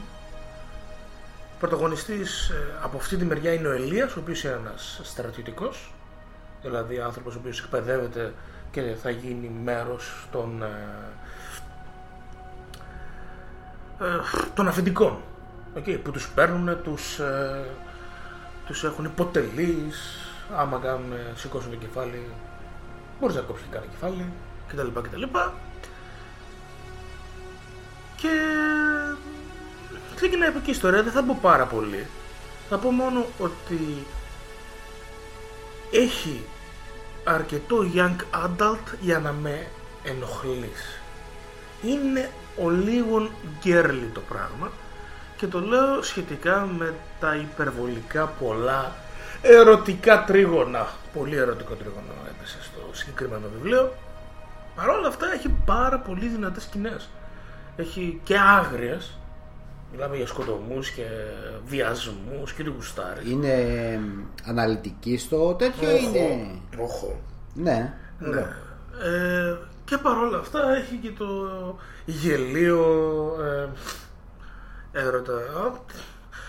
Πρωταγωνιστής ε, από αυτή τη μεριά είναι ο Ελίας, ο οποίος είναι ένας στρατιωτικός, δηλαδή άνθρωπος ο οποίος εκπαιδεύεται και θα γίνει μέρος των, ε, ε, των αφεντικών okay, που τους παίρνουν, τους, ε, τους έχουν υποτελείς, άμα κάνουν, σηκώσουν το κεφάλι, μπορείς να κόψεις και κανένα κεφάλι κτλ. κτλ. Και ξεκινάει από εκεί η ιστορία, δεν θα πω πάρα πολύ. Θα πω μόνο ότι έχει αρκετό young adult για να με ενοχλείς. Είναι ο λίγον γκέρλι το πράγμα και το λέω σχετικά με τα υπερβολικά πολλά ερωτικά τρίγωνα. Πολύ ερωτικό τρίγωνο έπεσε στο συγκεκριμένο βιβλίο. Παρ' όλα αυτά έχει πάρα πολύ δυνατές σκηνές. Έχει και άγριες, μιλάμε για σκοτωμούς και βιασμούς και του γουστάρι. Είναι αναλυτική στο τέτοιο είναι; Όχο. Ναι. Ναι. Ε, και παρόλα αυτά έχει και το γελίο ε, έρωτα. Α,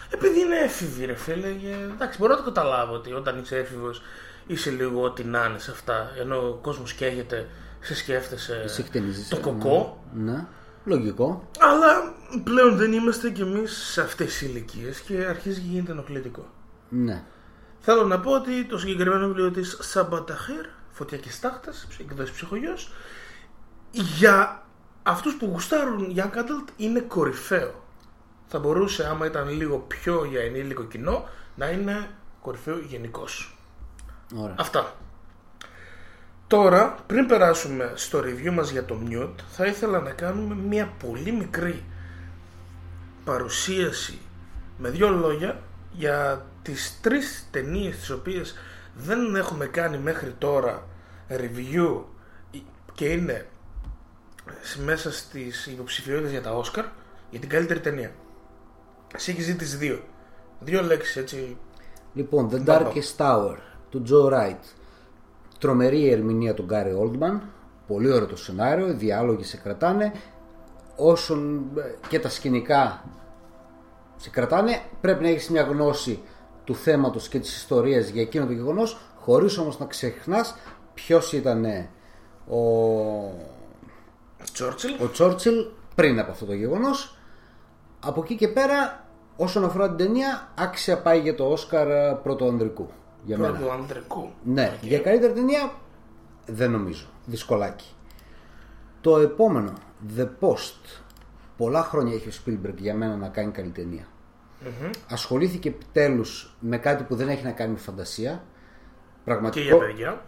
Επειδή είναι έφηβη ρε φίλε, και, εντάξει μπορώ να το καταλάβω ότι όταν είσαι έφηβος είσαι λίγο ό,τι να είναι σε αυτά, ενώ ο κόσμος καίγεται, σε σκέφτεσαι Εσύ χτενίζεις, το ε, κοκό. Ναι. ναι. Λογικό. Αλλά πλέον δεν είμαστε κι εμείς σε αυτές τις ηλικίες και αρχίζει και γίνεται ενοχλητικό. Ναι. Θέλω να πω ότι το συγκεκριμένο βιβλίο της Σαμπαταχίρ, Φωτιά και Στάχτας, εκδόση ψυχογειός, για αυτούς που γουστάρουν Young Adult είναι κορυφαίο. Θα μπορούσε, άμα ήταν λίγο πιο για ενήλικο κοινό, να είναι κορυφαίο γενικώ. Ωραία. Αυτά. Τώρα, πριν περάσουμε στο review μας για το Mute, θα ήθελα να κάνουμε μια πολύ μικρή παρουσίαση με δύο λόγια για τις τρεις ταινίες τις οποίες δεν έχουμε κάνει μέχρι τώρα review και είναι μέσα στις υποψηφιότητες για τα Oscar για την καλύτερη ταινία. Εσύ έχεις δει τις δύο. Δύο λέξεις έτσι. Λοιπόν, The Μπαμπα. Darkest Tower του Joe Wright. Τρομερή ερμηνεία του Γκάρι Oldman. Πολύ ωραίο το σενάριο, οι διάλογοι σε κρατάνε. Όσον ε, και τα σκηνικά σε κρατάνε, πρέπει να έχεις μια γνώση του θέματος και της ιστορίας για εκείνο το γεγονός, χωρίς όμως να ξεχνάς ποιος ήταν ο, Churchill. ο Τσόρτσιλ πριν από αυτό το γεγονός. Από εκεί και πέρα, όσον αφορά την ταινία, άξια πάει για το Όσκαρ ε, πρωτοανδρικού. Για μένα. Πρώτο ανδρικού. Ναι, για καλύτερη ταινία δεν νομίζω. Δυσκολάκι. Το επόμενο, The Post. Πολλά χρόνια έχει ο Spielberg για μένα να κάνει καλή ταινία. Ασχολήθηκε επιτέλους με κάτι που δεν έχει να κάνει με φαντασία. Και Πραγματικό για παιδιά.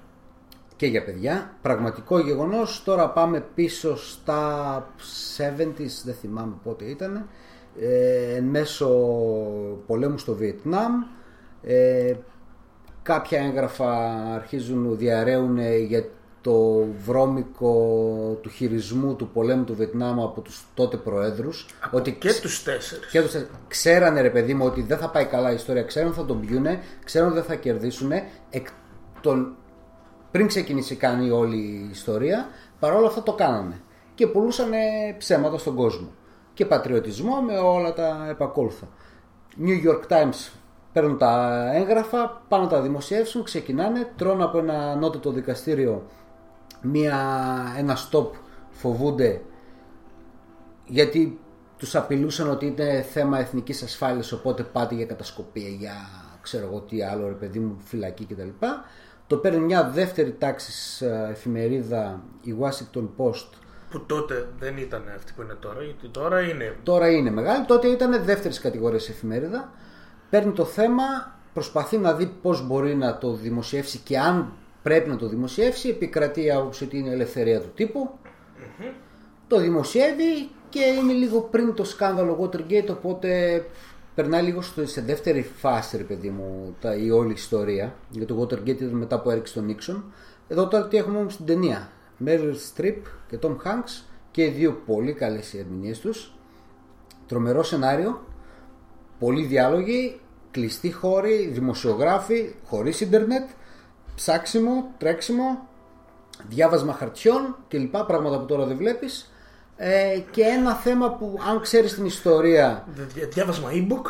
και για παιδιά. Πραγματικό γεγονός. Τώρα πάμε πίσω στα 70s, δεν θυμάμαι πότε ήταν. Ε, εν μέσω πολέμου στο Βιετνάμ. Ε, κάποια έγγραφα αρχίζουν, διαρρέουν για το βρώμικο του χειρισμού του πολέμου του Βιετνάμ από τους τότε προέδρους. ότι Και τους τέσσερις. και τους, ξέρανε ρε παιδί μου ότι δεν θα πάει καλά η ιστορία, ξέρουν ότι θα τον πιούνε, ξέρουν ότι δεν θα κερδίσουν. Εκ των, πριν ξεκινήσει καν η όλη η ιστορία, παρόλα αυτά το κάνανε. Και πουλούσαν ψέματα στον κόσμο. Και πατριωτισμό με όλα τα επακόλουθα. New York Times παίρνουν τα έγγραφα, πάνε να τα δημοσιεύσουν, ξεκινάνε, τρώνε από ένα ανώτατο δικαστήριο μία, ένα stop, φοβούνται γιατί τους απειλούσαν ότι είναι θέμα εθνικής ασφάλειας οπότε πάτε για κατασκοπία, για ξέρω εγώ τι άλλο ρε παιδί μου, φυλακή κτλ. Το παίρνει μια δεύτερη τάξη εφημερίδα η Washington Post Που τότε δεν ήταν αυτή που είναι τώρα, γιατί τώρα είναι. Τώρα είναι μεγάλη, τότε ήταν δεύτερης κατηγορίας εφημερίδα. Παίρνει το θέμα, προσπαθεί να δει πώς μπορεί να το δημοσιεύσει και αν πρέπει να το δημοσιεύσει. Επικρατεί η άποψη ότι είναι ελευθερία του τύπου. Το δημοσιεύει και είναι λίγο πριν το σκάνδαλο Watergate, οπότε περνάει λίγο στο- σε δεύτερη φάση, ρε παιδί μου, τα, η όλη ιστορία. Για το Watergate ήταν μετά που έριξε τον Nixon. Εδώ τώρα τι έχουμε όμως στην ταινία. Meryl Streep και Tom Hanks και οι δύο πολύ καλές οι ερμηνείες τους. Τρομερό σενάριο, πολλοί διάλογοι, κλειστοί χώροι, δημοσιογράφοι, χωρίς ίντερνετ, ψάξιμο, τρέξιμο, διάβασμα χαρτιών κλπ. Πράγματα που τώρα δεν βλέπεις. Ε, και ένα θέμα που αν ξέρεις την ιστορία Δι- Διάβασμα e-book.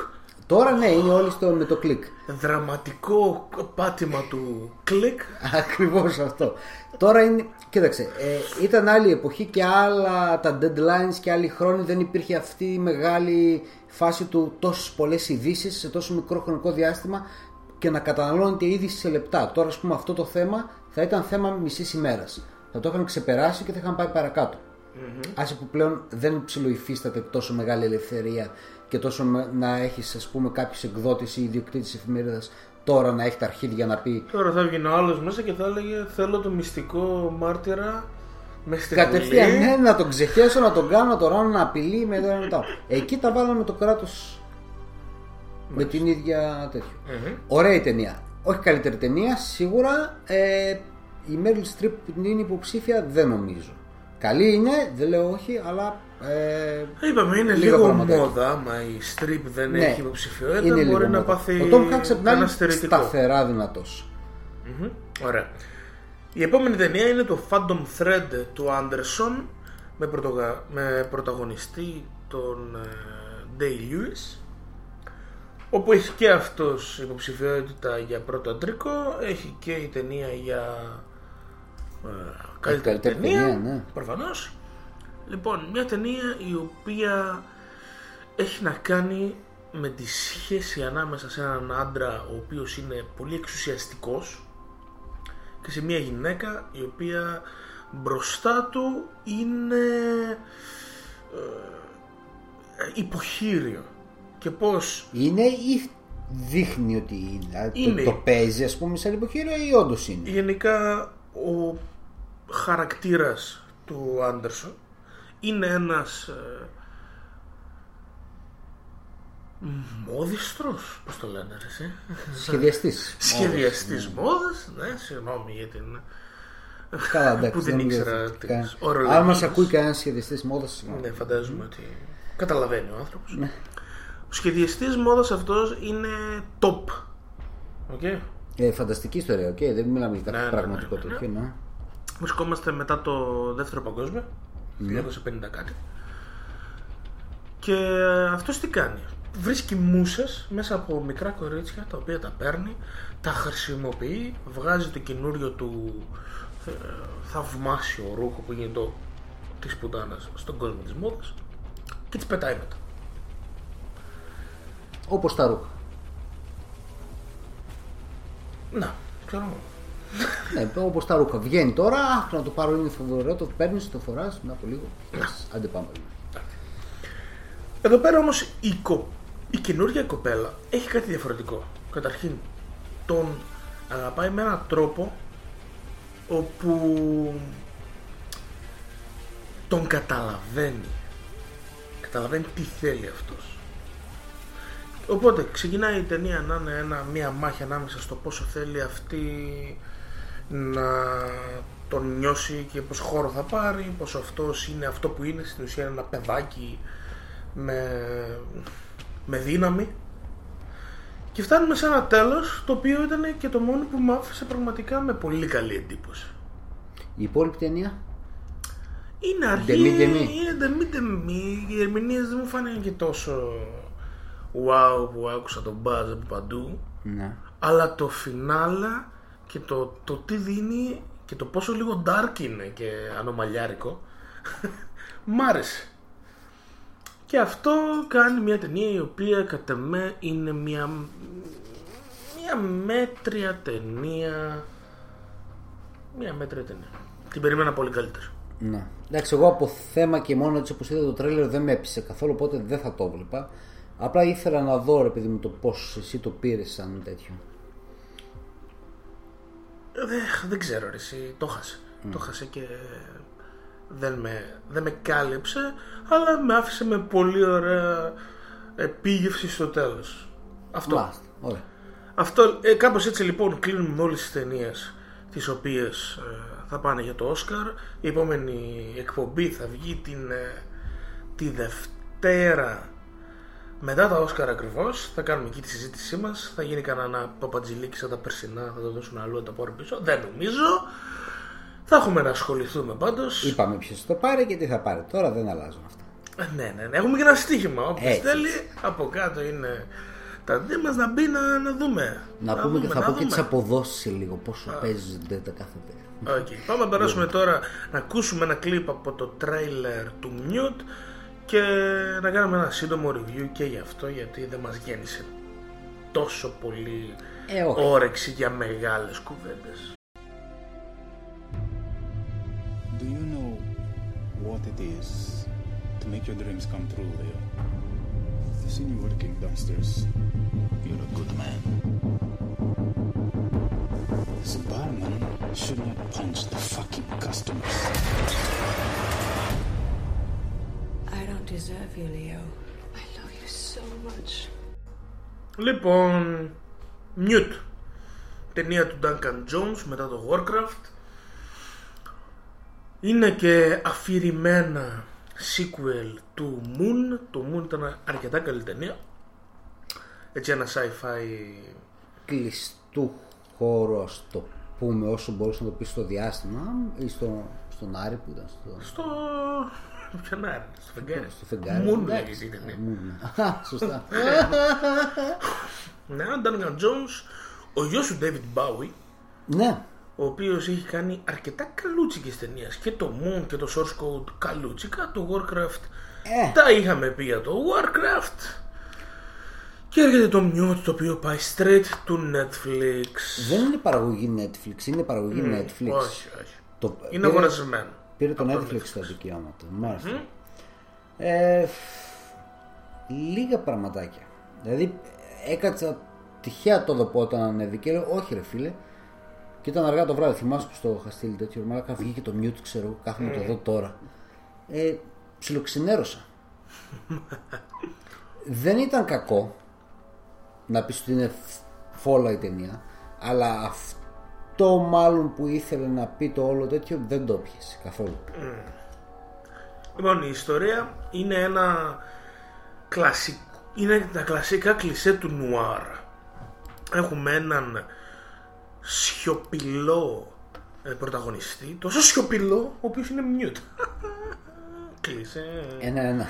Τώρα ναι είναι όλοι στο, με το κλικ Δραματικό πάτημα του κλικ. Ακριβώς αυτό Τώρα είναι, κοίταξε ε, Ήταν άλλη εποχή και άλλα τα deadlines και άλλοι χρόνοι δεν υπήρχε αυτή η μεγάλη φάση του τόσες πολλές ειδήσει σε τόσο μικρό χρονικό διάστημα και να καταναλώνεται η είδηση σε λεπτά. Τώρα, ας πούμε, αυτό το θέμα θα ήταν θέμα μισής ημέρας. Θα το είχαν ξεπεράσει και θα είχαν πάει παρακάτω. Άσε που πλέον δεν ψιλοϊφίσταται τόσο μεγάλη ελευθερία και τόσο με- να έχεις, ας πούμε, κάποιος εκδότης ή ιδιοκτήτης εφημερίδας τώρα να έχει τα αρχίδια να πει Τώρα θα έβγαινε ο άλλος μέσα και θα έλεγε Θέλω το μυστικό μάρτυρα με στη Κατευθείαν Βουλή». ναι, να τον ξεχέσω, να τον κάνω, να τον ράνω, να απειλεί με το μετά. Εκεί τα βάλαμε το κράτος με την ίδια τέτοιο. Μμμ. Ωραία η ταινία. Όχι καλύτερη ταινία, σίγουρα. Ε, η Meryl Streep που είναι υποψήφια δεν νομίζω. Καλή είναι, δεν λέω όχι, αλλά. Ε, Είπαμε είναι Λίγα λίγο πραγματάκια. μόδα. Άμα η strip δεν ναι, έχει υποψηφιότητα, είναι μπορεί λίγο να μόδα. πάθει Ο Tom Hanks απ' την άλλη ένα στερητικό. σταθερά δυνατός. Μμμ. Ωραία. Η επόμενη ταινία είναι το Phantom Thread του Anderson με, πρωτογα... με πρωταγωνιστή τον ε, Day Lewis όπου έχει και αυτός υποψηφιότητα για πρώτο αντρικό έχει και η ταινία για ε, καλύτερη, καλύτερη ταινία, ταινία, ναι. προφανώς λοιπόν μια ταινία η οποία έχει να κάνει με τη σχέση ανάμεσα σε έναν άντρα ο οποίος είναι πολύ εξουσιαστικός και σε μια γυναίκα η οποία μπροστά του είναι ε, υποχείριο και πως Είναι ή δείχνει ότι είναι. Δηλαδή, Είναι. Το, το παίζει, ας πούμε, σαν υποχείριο ή όντως είναι; γενικά ο χαρακτήρας του Άντερσον είναι ένας ε, μόδιστρος, πώς το λένε ρε, εσύ; Σχεδιαστής. σχεδιαστής μόδας, ναι, συγγνώμη για την Καλά, εντάξει. που δεν νομίζω ήξερα ότι τις κα- ορολογίες. Αν μας ακούει κανένας σχεδιαστής μόδας, Ναι, φαντάζομαι ότι καταλαβαίνει ο άνθρωπος. Ναι. Ο σχεδιαστής μόδας αυτός είναι top. OK. ε, φανταστική ιστορία, οκ. Δεν μιλάμε για Ναι, κάτι ναι, πραγματικό ναι, ναι. τέτοιο. ναι. Βρισκόμαστε μετά το δεύτερο παγκόσμιο, 1950 κάτι. Και αυτός τι κάνει; Βρίσκει μούσες μέσα από μικρά κορίτσια τα οποία τα παίρνει, τα χρησιμοποιεί, βγάζει το καινούριο του ε, θαυμάσιο ρούχο που γίνεται το της πουτάνας στον κόσμο της μόδας και τις πετάει μετά. Όπως τα ρούχα. Να, ξέρω εγώ. Ναι, όπως τα ρούχα. Βγαίνει τώρα, αχ, να το πάρω είναι φοβερό, το παίρνεις, το φοράς, μετά από λίγο. Yes, άντε πάμε. Εδώ πέρα όμως η, κο... η καινούργια κοπέλα έχει κάτι διαφορετικό. Καταρχήν τον αγαπάει με έναν τρόπο όπου τον καταλαβαίνει. Καταλαβαίνει τι θέλει αυτός. Οπότε ξεκινάει η ταινία να είναι ένα, μια μάχη ανάμεσα στο πόσο θέλει αυτή να τον νιώσει και πόσο χώρο θα πάρει, πόσο αυτός είναι αυτό που είναι, στην ουσία είναι ένα παιδάκι με, με δύναμη και φτάνουμε σε ένα τέλος το οποίο ήταν και το μόνο που μου άφησε πραγματικά με πολύ καλή εντύπωση. Η υπόλοιπη ταινία; Είναι αργή, Demi-demi. είναι demi-demi. Οι ερμηνείες δεν μου φάνηκαν και τόσο wow που άκουσα τον μπάζ από παντού. Ναι. Αλλά το φινάλα και το, το τι δίνει και το πόσο λίγο dark είναι και ανομαλιάρικο μ' άρεσε. Και αυτό κάνει μια ταινία η οποία κατά με είναι μια, μια μέτρια ταινία. Μια μέτρια ταινία. Την περίμενα πολύ καλύτερη. Ναι. Εντάξει, εγώ από θέμα και μόνο έτσι όπως είδα το τρέλερ δεν με έπεισε καθόλου, οπότε δεν θα το βλέπα. Απλά ήθελα να δω ρε παιδί μου το πώς εσύ το πήρες σαν τέτοιο. Δεν, δεν ξέρω ρε, εσύ το χάσε. Το χάσε και δεν με, δεν με κάλυψε, αλλά με άφησε με πολύ ωραία επίγευση στο τέλος. Αυτό. Μάλιστα. Ωραία. Αυτό ε, κάπως έτσι λοιπόν κλείνουμε με όλες τις ταινίες τις οποίες ε, θα πάνε για το Όσκαρ. Η επόμενη εκπομπή θα βγει την, ε, τη Δευτέρα Μετά τα Όσκαρ ακριβώς θα κάνουμε εκεί τη συζήτησή μας. Θα γίνει κανένα παπατζηλίκι σαν τα περσινά, θα το δώσουν αλλού, θα τα πάρουν πίσω. Δεν νομίζω. Θα έχουμε να ασχοληθούμε πάντως. Είπαμε ποιος το πάρει και τι θα πάρει. Τώρα δεν αλλάζουν αυτά. Ναι, ναι, ναι. Έχουμε και ένα στοίχημα. Όποιος Έτσι. θέλει, από κάτω είναι τα δι μας να μπει να, να δούμε. Να πούμε και δούμε, θα να πω και τις δούμε. αποδόσεις σε λίγο. Πόσο παίζονται τα κάθε τέρα. Οκ. Πάμε να περάσουμε τώρα να ακούσουμε ένα κλιπ από το τρέιλερ του Mute και να κάνουμε ένα σύντομο review και γι' αυτό γιατί δεν μας γέμισε τόσο πολύ Ε, όχι. όρεξη για μεγάλες κουβέντες. Do you know what it is to make your dreams come true, Leo? I've seen you working downstairs. You're a good man. This barman should not punch the fucking customers. I don't deserve you, Leo. I love you so much. Λοιπόν, Mute, ταινία του Duncan Jones μετά το Warcraft. Είναι και αφηρημένα sequel του Moon. Το Moon ήταν αρκετά καλή ταινία. Έτσι ένα sci-fi Κλειστού χώρου, ας το πούμε, όσο μπορούσε να το πεις στο διάστημα ή στο, στον Άρη που ήταν στο, στο... Ποιον άρε, στο φεγγάρι. στο φεγγάρι. Moon Εντάξει. λέγεται η ταινία. Moon. Α, Σωστά. Ναι, ο Duncan Jones, ο γιος του David Bowie, ναι, ο οποίος έχει κάνει αρκετά καλούτσικες ταινίες και το Moon και το Source Code καλούτσικα, το Warcraft Ε. τα είχαμε πει για το Warcraft και έρχεται το Mute το οποίο πάει straight του Netflix δεν είναι παραγωγή Netflix, είναι παραγωγή Netflix. όχι, όχι Το, είναι πήρε- αγορασμένο Πήρε το Από Netflix τα δικαιώματα. Μάλιστα. Ε, λίγα πραγματάκια. Δηλαδή έκατσα τυχαία το δω όταν ανέβηκε. Λέω, όχι ρε φίλε. Και ήταν αργά το βράδυ. Θυμάσαι που στο είχα στείλει τέτοιο μαλάκα. Βγήκε το mute, ξέρω εγώ. Κάθομαι να το δω τώρα. Ε, ψιλοξυνέρωσα. Δεν ήταν κακό να πεις ότι είναι φόλα η ταινία. Αλλά αυτό μάλλον που ήθελε να πει το όλο τέτοιο δεν το πιασε καθόλου. Λοιπόν, η ιστορία είναι ένα κλασικό. Είναι τα κλασικά κλισέ του νουάρ. Έχουμε έναν σιωπηλό ε, πρωταγωνιστή. Τόσο σιωπηλό, ο οποίος είναι mute. κλισέ. Ένα-ένα.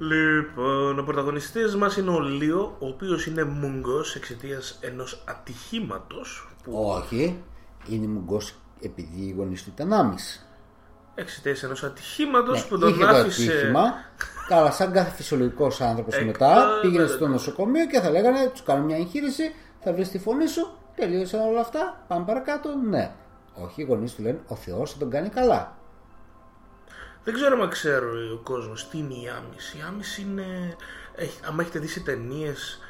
Ναι. Λοιπόν, ο πρωταγωνιστής μας είναι ο Λίο, ο οποίος είναι μούγκος εξαιτίας ενός ατυχήματος που Όχι. Είναι μουγκός επειδή οι γονείς του ήταν άμυς. εξαιτίας ενός ατυχήματος Ναι, που τον είχε το άφησε ατύχημα. Καλά, σαν κάθε φυσιολογικός άνθρωπος Εκτός, μετά πήγαινε βέβαια. στο νοσοκομείο και θα λέγανε: Τους κάνουμε μια εγχείρηση, θα βρεις τη φωνή σου, τελείωσαν όλα αυτά, πάμε παρακάτω. Ναι. Όχι, οι γονείς του λένε: Ο Θεός θα τον κάνει καλά. Δεν ξέρω αν ξέρω ο κόσμος τι είναι η άμυση. Η άμυση είναι. Έχει, άμα έχετε δει σε ταινίες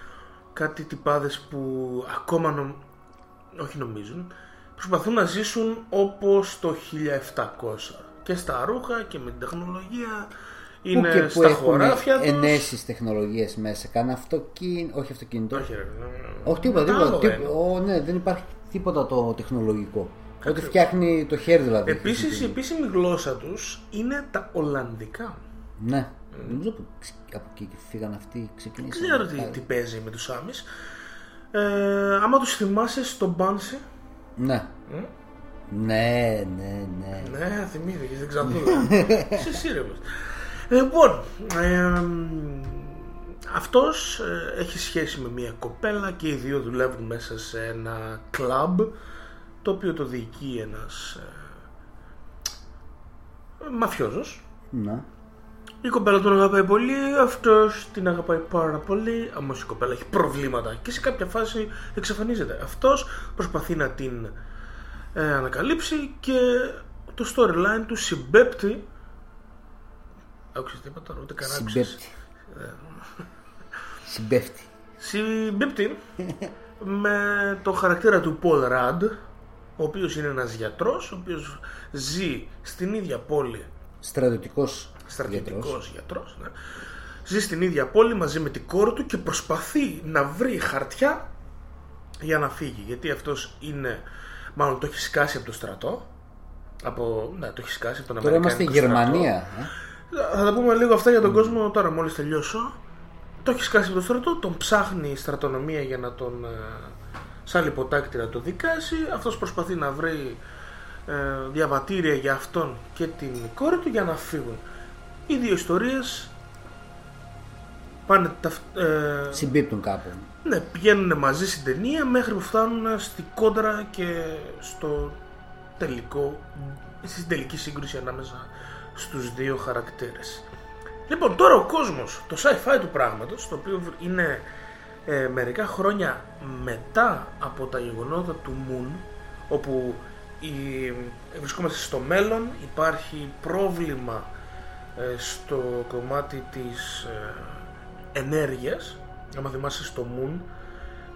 κάτι τυπάδες που ακόμα νομ... όχι νομίζουν, προσπαθούν να ζήσουν όπως το 1700. Και στα ρούχα και με την τεχνολογία. Είναι που και που στα έχουν χωράφια τους. ενέσεις τεχνολογίες μέσα. Κάνα αυτοκίνητο, όχι αυτοκίνητο. Όχι, ρε, ναι, ναι. Όχι τίποτα, τίποτα. Άλλο τίποτα. είναι. Ω, ναι, δεν υπάρχει τίποτα το τεχνολογικό. Ό,τι φτιάχνει το χέρι δηλαδή. Επίσης η επίσημη γλώσσα τους είναι τα Ολλανδικά. Ναι. Νομίζω που ξε- από εκεί φύγαν αυτοί, ξεκινήσαν. Δεν ξέρω τι, τι παίζει με τους Άμις. Ε, άμα τους θυμάσαι στο Μπάνσι, Ναι. Ναι, ναι, ναι. Ναι, θυμήθηκες, δεν ξαναδούλα. Είσαι σύρεμος. Λοιπόν, ε, αυτός ε, έχει σχέση με μια κοπέλα και οι δύο δουλεύουν μέσα σε ένα κλαμπ το οποίο το διοικεί ένας ε, μαφιόζος. ναι. Η κοπέλα τον αγαπάει πολύ, αυτός την αγαπάει πάρα πολύ, όμως η κοπέλα έχει προβλήματα και σε κάποια φάση εξαφανίζεται. Αυτός προσπαθεί να την ε, ανακαλύψει και το storyline του συμπέπτει Άκουσες τίποτα, ούτε καν άκουσες. Συμπέπτει. Συμπέφτει. Συμπίπτει με το χαρακτήρα του Paul Rudd, ο οποίος είναι ένας γιατρός, ο οποίος ζει στην ίδια πόλη Στρατιωτικός στρατιωτικός γιατρός. γιατρός, ναι. ζει στην ίδια πόλη μαζί με την κόρη του και προσπαθεί να βρει χαρτιά για να φύγει. Γιατί αυτός είναι, μάλλον το έχει σκάσει από το στρατό. Από, ναι, το έχει σκάσει από τον Τώρα είμαστε Αμερικάνικο Γερμανία. στρατό. ε. Θα τα πούμε λίγο αυτά για τον κόσμο τώρα μόλις τελειώσω. Το έχει σκάσει από το στρατό, τον ψάχνει η στρατονομία για να τον ε, σαν λιποτάκτη να το δικάσει. Αυτός προσπαθεί να βρει ε, διαβατήρια για αυτόν και την κόρη του για να φύγουν. Οι δύο ιστορίες πάνε τα, ε, Συμπίπτουν κάπου. ναι, πηγαίνουν μαζί στην ταινία μέχρι που φτάνουν στη κόντρα και στο τελικό, στην τελική σύγκρουση ανάμεσα στους δύο χαρακτήρες. Λοιπόν, τώρα ο κόσμος, το sci-fi του πράγματος, το οποίο είναι ε, μερικά χρόνια μετά από τα γεγονότα του Moon, όπου η, βρισκόμαστε στο μέλλον, υπάρχει πρόβλημα ε, στο κομμάτι της ε, ενέργειας, άμα θυμάσαι στο Moon,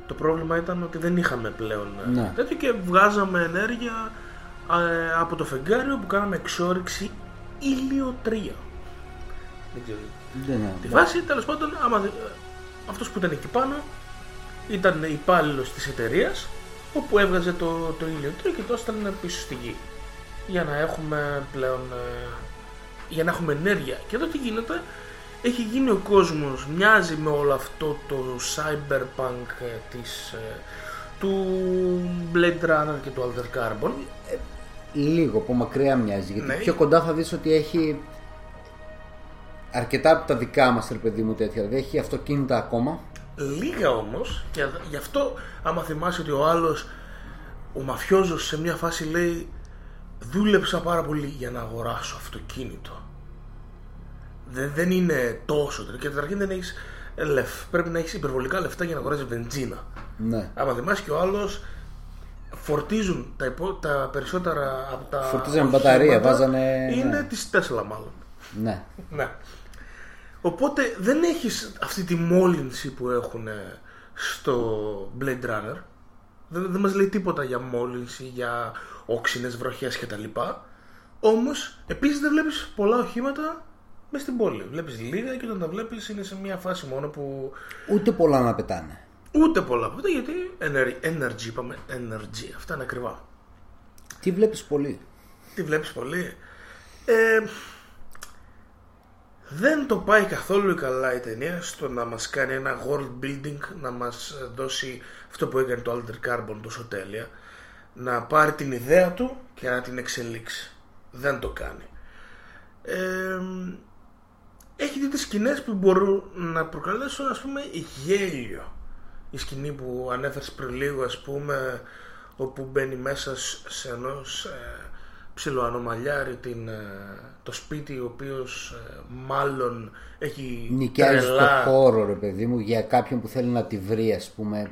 το πρόβλημα ήταν ότι δεν είχαμε πλέον ε, Ναι. τέτοιο και βγάζαμε ενέργεια ε, από το φεγγάριο που κάναμε εξόριξη ήλιο 3. Δεν ξέρω Δεν είναι. τη βάση. Τέλος πάντων, άμα δε- αυτός που ήταν εκεί πάνω ήταν υπάλληλος της εταιρείας όπου έβγαζε το, το ήλιο του και το έστελνε πίσω στη γη. Για να έχουμε πλέον. ε, για να έχουμε ενέργεια. Και εδώ τι γίνεται, έχει γίνει ο κόσμος, μοιάζει με όλο αυτό το cyberpunk ε, της, ε, του Blade Runner και του Alter Carbon. Λίγο από μακριά μοιάζει. Γιατί Ναι. πιο κοντά θα δεις ότι έχει αρκετά από τα δικά μας ρε παιδί μου τέτοια. Δηλαδή έχει αυτοκίνητα ακόμα. Λίγα όμως, και γι' αυτό άμα θυμάσαι ότι ο άλλος, ο μαφιόζος σε μια φάση λέει δούλεψα πάρα πολύ για να αγοράσω αυτοκίνητο. Δεν, δεν είναι τόσο. Και καταρχήν δεν έχεις λεφ. Πρέπει να έχεις υπερβολικά λεφτά για να αγοράσεις βενζίνα. Ναι. Άμα θυμάσαι και ο άλλος φορτίζουν τα, υπό, τα περισσότερα από τα Φορτίζανε μπαταρία, οχήματα βάζανε- Είναι ναι. της Τέσλα μάλλον. Ναι. Ναι. Οπότε δεν έχεις αυτή τη μόλυνση που έχουν στο Blade Runner. Δεν, δεν μας λέει τίποτα για μόλυνση, για όξινες βροχές κτλ. Όμως, επίσης δεν βλέπεις πολλά οχήματα μες στην πόλη. Βλέπεις λίγα και όταν τα βλέπεις είναι σε μια φάση μόνο που Ούτε πολλά να πετάνε. ούτε πολλά από αυτά γιατί ener- energy είπαμε, energy, αυτά είναι ακριβά. Τι βλέπεις πολύ; Τι βλέπεις πολύ; Ε, δεν το πάει καθόλου καλά η ταινία στο να μας κάνει ένα world building, να μας δώσει αυτό που έκανε το Alter Carbon τόσο τέλεια, να πάρει την ιδέα του και να την εξελίξει. Δεν το κάνει. Ε, έχει δει τις σκηνές που μπορούν να προκαλέσουν ας πούμε γέλιο. Η σκηνή που ανέφερες πριν λίγο ας πούμε όπου μπαίνει μέσα σ- σε ενός ε, ψιλοανομαλιάρη την, ε, το σπίτι ο οποίος ε, μάλλον έχει Νοικιάζει τρελά το χώρο ρε παιδί μου για κάποιον που θέλει να τη βρει ας πούμε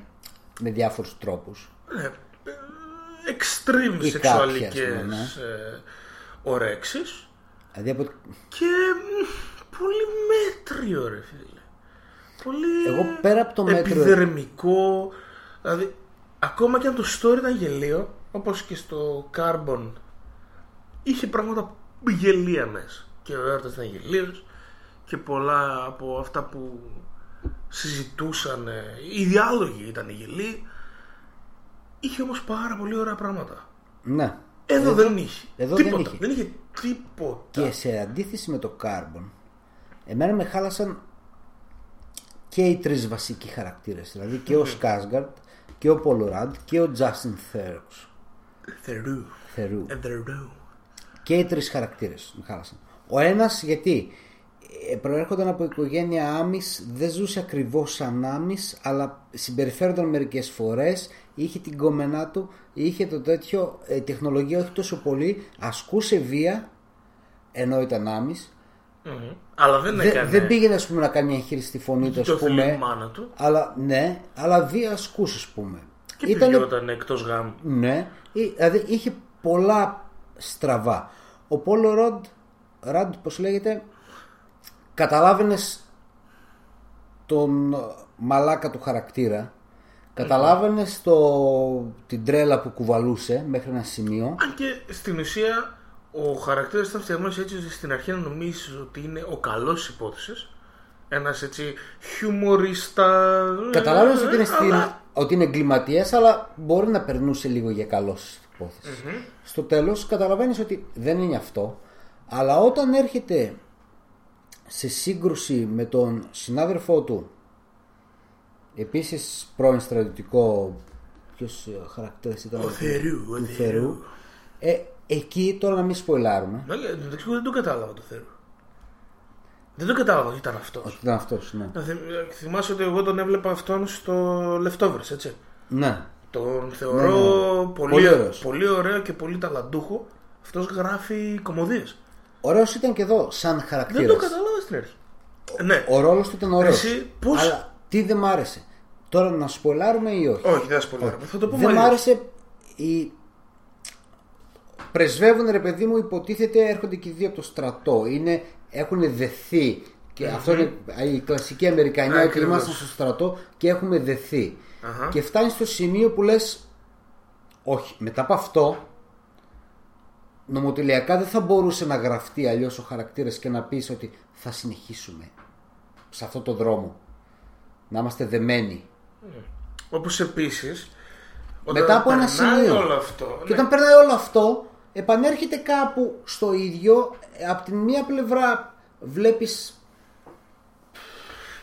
με διάφορους τρόπους. ναι, ε, extreme Ή σεξουαλικές κάποια, ας πούμε, ναι. ε, ορέξεις Δηλαδή από... και μ, πολύ μέτριο ρε φίλε. Πολύ Εγώ πέρα από το μέτριο- επιδερμικό. Δηλαδή, ακόμα και αν το story ήταν γελίο, όπως και στο Carbon, είχε πράγματα γελία μέσα. Και ο έρωτας ήταν γελίος και πολλά από αυτά που συζητούσαν, ε, οι διάλογοι ήταν γελοί. Είχε όμως πάρα πολύ ωραία πράγματα. Ναι. Εδώ, δεν είχε. εδώ δεν τίποτα. είχε. δεν είχε τίποτα. Και σε αντίθεση με το Carbon, εμένα με χάλασαν και οι τρεις βασικοί χαρακτήρες. Δηλαδή και ο Σκάσγκαρτ και ο Πολοράντ και ο Τζάστιν Θέρος. Θερού. Θερού. Ε, Θερού. Και οι τρεις χαρακτήρες με χάλασαν. Ο ένας γιατί ε, προέρχονταν από οικογένεια Άμις, δεν ζούσε ακριβώς σαν Άμις, αλλά συμπεριφέρονταν μερικές φορές, είχε την κομμενά του, είχε το τέτοιο, ε, τεχνολογία όχι τόσο πολύ, ασκούσε βία, ενώ ήταν Άμις, Μμμ. Αλλά δεν Δεν, έκανε. δεν πήγαινε ας πούμε, να κάνει μια εγχείρηση στη φωνή του, Το ας θέλει η πούμε. μάνα του. Αλλά ναι, αλλά δύο ασκούς, ας πούμε. Και Ήτανε- πηγαίνονταν εκτός γάμου. Ναι, ή- δηλαδή είχε πολλά στραβά. Ο Πόλο Ροντ, Ραντ, πώς λέγεται, καταλάβαινες τον μαλάκα του χαρακτήρα. Καταλάβαινες την τρέλα που κουβαλούσε μέχρι ένα σημείο. Αν και στην ουσία ο χαρακτήρας ήταν φτιαγμένος έτσι ώστε στην αρχή να νομίζεις ότι είναι ο καλός της υπόθεσης. Ένας έτσι χιουμορίστα. Καταλάβαινες ότι είναι, ε, στην, αλλά- ότι είναι εγκληματίας αλλά μπορεί να περνούσε λίγο για καλός στην υπόθεση. Στο τέλος καταλαβαίνεις ότι δεν είναι αυτό. Αλλά όταν έρχεται σε σύγκρουση με τον συνάδελφό του επίσης πρώην στρατιωτικό ποιος ε, χαρακτήρας ήταν Ο Θερού, ο του Θερού. Θερού ε, εκεί τώρα να μην σποιλάρουμε Ναι, εντάξει, εγώ δεν το κατάλαβα το Θερού. Δεν το κατάλαβα ότι ήταν αυτός. ότι ήταν αυτός ναι. Να θυμ- θυμάσαι ότι εγώ τον έβλεπα αυτόν στο Leftovers, έτσι. ναι Τον θεωρώ Ναι, ναι. Πολύ, Πολύ ωραίος. πολύ ωραίο και πολύ ταλαντούχο. Αυτός γράφει κομμωδίες. ωραίος ήταν και εδώ σαν Δεν χαρακτήρας το κατάλαβα στην αρχή. Ναι. ο ρόλος του ήταν ωραίος Εσύ πώς- αλλά τι δεν μ' άρεσε; Τώρα να σποιλάρουμε ή όχι; Όχι, δεν θα σπολάρουμε. Θα το πούμε δεν μ' αλλιώς. άρεσε η... πρεσβεύουν ρε παιδί μου υποτίθεται έρχονται και οι δύο από το στρατό είναι, έχουν δεθεί και αυτό είναι η κλασική Αμερικανιά ότι Ακριβώς. ήμασταν στο στρατό και έχουμε δεθεί Αχα. και φτάνει στο σημείο που λες όχι μετά από αυτό νομοτελειακά δεν θα μπορούσε να γραφτεί αλλιώς ο χαρακτήρας και να πεις ότι θα συνεχίσουμε σε αυτό το δρόμο να είμαστε δεμένοι Όπως επίσης. μετά από ένα περνάει σημείο. όλο αυτό. Και ναι. όταν περνάει όλο αυτό, επανέρχεται κάπου στο ίδιο. Ε, Απ' την μία πλευρά βλέπεις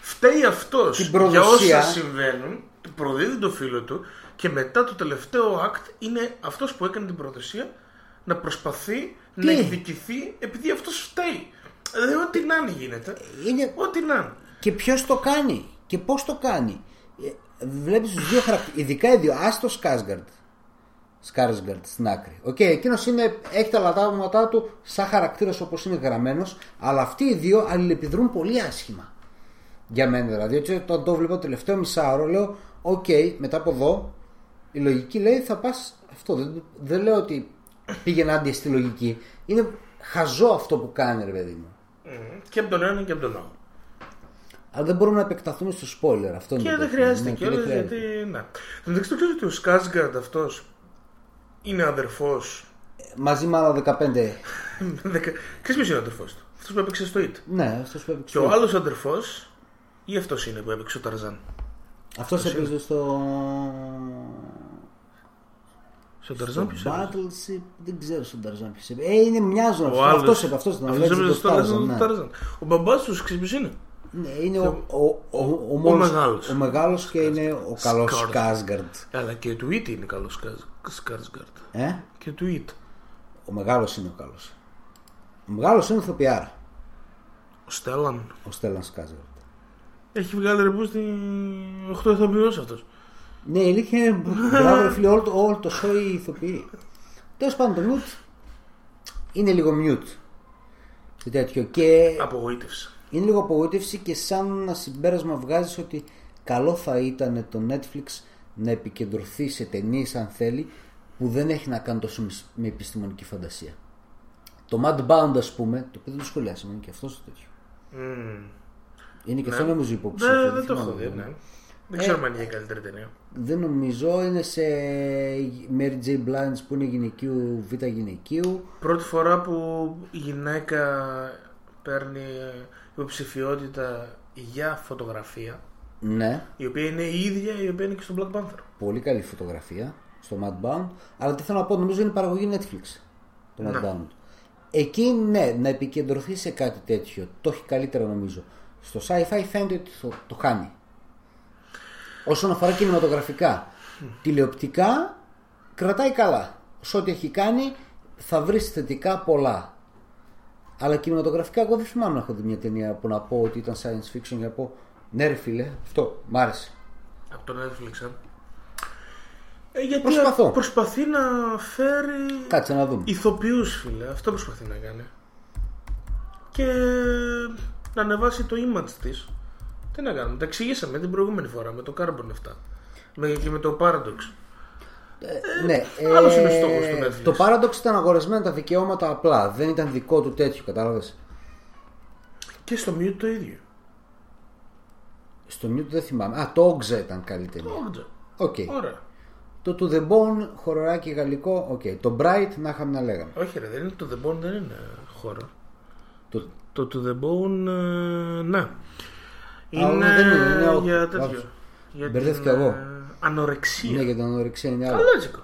Φταίει αυτός Την για προδοσία. όσα συμβαίνουν, του προδίδει το φίλο του και μετά το τελευταίο act είναι αυτός που έκανε την προδοσία να προσπαθεί να εκδικηθεί επειδή αυτός φταίει. Δηλαδή ό,τι να είναι γίνεται. είναι Ό,τι να είναι. και ποιος το κάνει και πώς το κάνει. Ε, Βλέπεις τους δύο χαρακτήρες, ειδικά οι δύο, άστο Σκάσγκαρντ. Skarsgård στην άκρη. Οκ, εκείνος είναι, έχει τα ελαττώματά του σαν χαρακτήρας όπως είναι γραμμένος, αλλά αυτοί οι δύο αλληλεπιδρούν πολύ άσχημα. Για μένα δηλαδή. Έτσι, όταν το βλέπω το τελευταίο μισάωρο, λέω: Οκ, μετά από εδώ, η λογική λέει θα πας αυτό. Δεν, δεν λέω ότι πήγαινε ενάντια στη λογική. Είναι χαζό αυτό που κάνει, ρε παιδί μου. Μμμ. Και από τον ένα και από τον άλλο. Αλλά δεν μπορούμε να επεκταθούμε στο spoiler. Αυτό είναι Και το δεν θέμα. χρειάζεται Ναι, και κιόλας δεν χρειάζεται. γιατί. Ναι. Εντάξει, το ξέρω ότι ο Σκάσγκαρντ αυτός είναι αδερφός. Μαζί με άλλα 15. Δεκα- Ξέρεις ποιος είναι ο αδερφός του; Αυτός που έπαιξε στο It. ναι, αυτός που έπαιξε. Και ο άλλος αδερφός ή αυτός είναι που έπαιξε ο Ταρζάν. Αυτό έπαιζε στο. Στο Ταρζάν ποιος έπαιζε. Battleship, δεν ξέρω στον Tarzan ποιος έπαιζε. Ε, είναι μοιάζουν Ο αυτό. άλλος. Αυτός έπαιζε. Αυτός ήταν. ο Αυτός Legend έπαιζε of στο Tarzan, Legend ναι. of Tarzan. Ο μπαμπάς τους ξέρεις ποιος είναι; Ναι, είναι ο, ο, ο, ο, Ο μόνος- μεγάλος. ο μεγάλος και είναι ο καλός Σκάρ. Σκάσγκαρντ. Αλλά και του It είναι καλός Σκάρσγκαρντ. Ε; Και του It. Ο μεγάλος είναι ο καλός. Ο μεγάλος είναι ηθοποιάρα. Ο Στέλλαν. Ο Στέλλαν Σκάσγκαρντ. Έχει βγάλει ρεπού στην 8 ηθοποιός αυτός. Ναι, η αλήθεια είναι μπράβο, ρε φίλε, όλο, το- όλο το show οι ηθοποιοί. Τέλος πάντων, το mute είναι λίγο mute. Και τέτοιο. Και Απογοήτευση. είναι λίγο απογοήτευση και σαν ένα συμπέρασμα βγάζεις ότι καλό θα ήταν το Netflix να επικεντρωθεί σε ταινίες αν θέλει που δεν έχει να κάνει τόσο με- με επιστημονική φαντασία. Το Mad Bound ας πούμε, το οποίο δεν το σχολιάσαμε, είναι και αυτός το τέτοιο. Μμμ. Είναι και αυτό νομίζω υποψήφιο. Ναι, δεν το θυμάμαι. έχω δει, ναι. Δεν Ε, ξέρω αν είναι η καλύτερη ταινία. Δεν νομίζω, είναι σε Mary J. Blige που είναι γυναικείου, β' γυναικείου. Πρώτη φορά που η γυναίκα παίρνει υποψηφιότητα για φωτογραφία, Ναι, η οποία είναι η ίδια η οποία είναι και στο Black Panther. πολύ καλή φωτογραφία στο Mad Bound. Αλλά τι θέλω να πω, νομίζω είναι παραγωγή Netflix το Mad Ναι. Bound. Εκεί ναι, να επικεντρωθεί σε κάτι τέτοιο. Το έχει καλύτερα νομίζω. Στο sci-fi φαίνεται ότι το, το χάνει. Όσον αφορά κινηματογραφικά. Τηλεοπτικά κρατάει καλά. Σε ό,τι έχει κάνει θα βρεις θετικά πολλά. Αλλά κινηματογραφικά εγώ δεν θυμάμαι να έχω δει μια ταινία που να πω ότι ήταν science fiction για να πω ναι ρε φίλε, αυτό μ' άρεσε. Από το Netflix, ε. Ε, γιατί Προσπαθώ. προσπαθεί να φέρει Κάτσε να δούμε. ηθοποιούς, φίλε. Αυτό προσπαθεί να κάνει. Και να ανεβάσει το image της. Τι να κάνουμε, τα εξηγήσαμε την προηγούμενη φορά με το Carbon 7. Με, και με το Paradox. Ναι, άλλος είναι ο στόχος του Netflix. Το Paradox ήταν αγορασμένα τα δικαιώματα απλά. Δεν ήταν δικό του τέτοιο, κατάλαβες. Και στο Mute το ίδιο. Στο Newt δεν θυμάμαι. Α, το Ogza ήταν καλή ταινία. Όρτζα. Οκ. Ωραία. Το To The Bone, χοροράκι γαλλικό. Οκ. Το Bright, να είχαμε να λέγαμε. Όχι, ρε, δεν είναι το The Bone, δεν είναι χώρο. Το... Το To The Bone, ε, ναι. Είναι, δεν είναι, είναι ο- για λάθος. τέτοιο. Για Μπερδεύτηκα την, εγώ. ε, Ανορεξία. Ναι, για την ανορεξία είναι άλλο. Καλότσικο.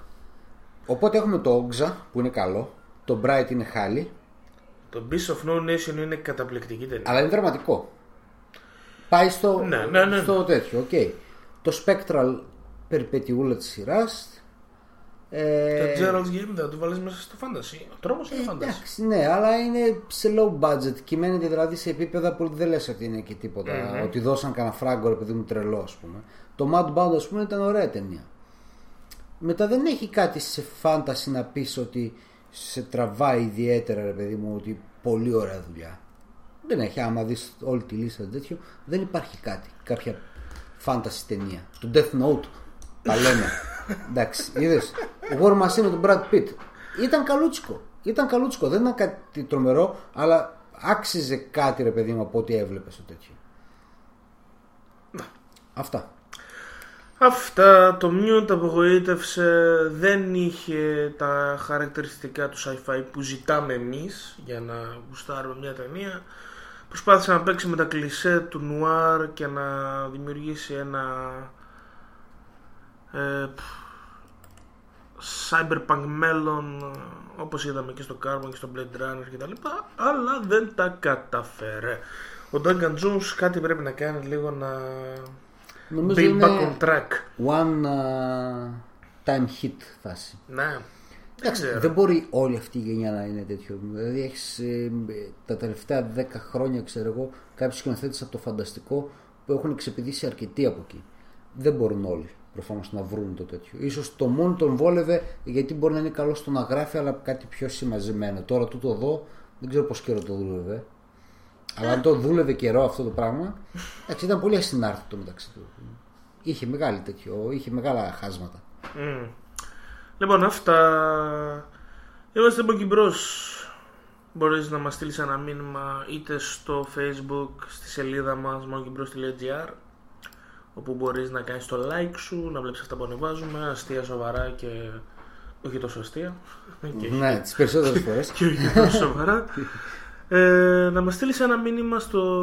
Οπότε έχουμε το Okja που είναι καλό. Το Bright είναι χάλι. Το Beast of No Nation είναι καταπληκτική ταινία. Αλλά είναι δραματικό. Πάει στο, Ναι, ναι, ναι. στο τέτοιο. οκ. Το Spectral περιπετειούλα της σειράς. Ε, Το Gerald's Game δεν θα το βάλεις μέσα στο fantasy. Ο τρόπος είναι fantasy. Εντάξει, ναι, αλλά είναι σε low budget. Κυμαίνεται δηλαδή σε επίπεδα που δεν λες ότι είναι και τίποτα. Ότι δώσαν κανένα φράγκο, ρε παιδί μου, τρελό, ας πούμε. Το Mad Bound, ας πούμε, ήταν ωραία ταινία. Μετά δεν έχει κάτι σε φάνταση να πεις ότι σε τραβάει ιδιαίτερα, ρε παιδί μου, ότι πολύ ωραία δουλειά. Δεν έχει, άμα δεις όλη τη λίστα τέτοιο, δεν υπάρχει κάτι. Κάποια φάνταση ταινία. Το Death Note, τα λέμε. Εντάξει, είδες. War Machine με τον Brad Pitt. Ήταν καλούτσικο. Ήταν καλούτσικο. Δεν ήταν κάτι τρομερό, αλλά άξιζε κάτι, ρε παιδί μου, από ό,τι έβλεπες στο τέτοιο. Αυτά. Αυτά, το Mute απογοήτευσε, δεν είχε τα χαρακτηριστικά του sci-fi που ζητάμε εμείς για να γουστάρουμε μια ταινία. Προσπάθησε να παίξει με τα κλισέ του νουάρ και να δημιουργήσει ένα ε, πφ, cyberpunk μέλλον ε, όπως είδαμε και στο Carbon και στο Blade Runner και τα λοιπά, αλλά δεν τα καταφέρε. Ο Duncan Jones κάτι πρέπει να κάνει λίγο να Νομίζω be είναι back on track. one uh, time hit φάση. Ναι. Δεν Εντάξει, ξέρω. δεν μπορεί όλη αυτή η γενιά να είναι τέτοιο. Δηλαδή έχεις τα τελευταία 10 χρόνια, ξέρω εγώ, κάποιους σκηνοθέτες από το φανταστικό που έχουν εξεπηδήσει αρκετοί από εκεί. Δεν μπορούν όλοι προφανώς να βρουν το τέτοιο. σω το μόνο τον βόλευε γιατί μπορεί να είναι καλό στο να γράφει, αλλά κάτι πιο συμμαζεμένο. Τώρα τούτο εδώ δεν ξέρω πώς καιρό το δούλευε. Αλλά αν το δούλευε καιρό αυτό το πράγμα, εντάξει, ήταν πολύ ασυνάρτητο μεταξύ του. Είχε μεγάλη τέτοιο, είχε μεγάλα χάσματα. Μμ. Λοιπόν, αυτά. Είμαστε Monkey Bros. Μπορείς να μας στείλεις ένα μήνυμα είτε στο facebook, στη σελίδα μας monkeybros.gr όπου μπορείς να κάνεις το like σου, να βλέπεις αυτά που ανεβάζουμε, αστεία, σοβαρά και όχι τόσο αστεία. Και- Ναι, τις περισσότερες φορές. και όχι τόσο σοβαρά. Ε, να μας στείλεις ένα μήνυμα στο,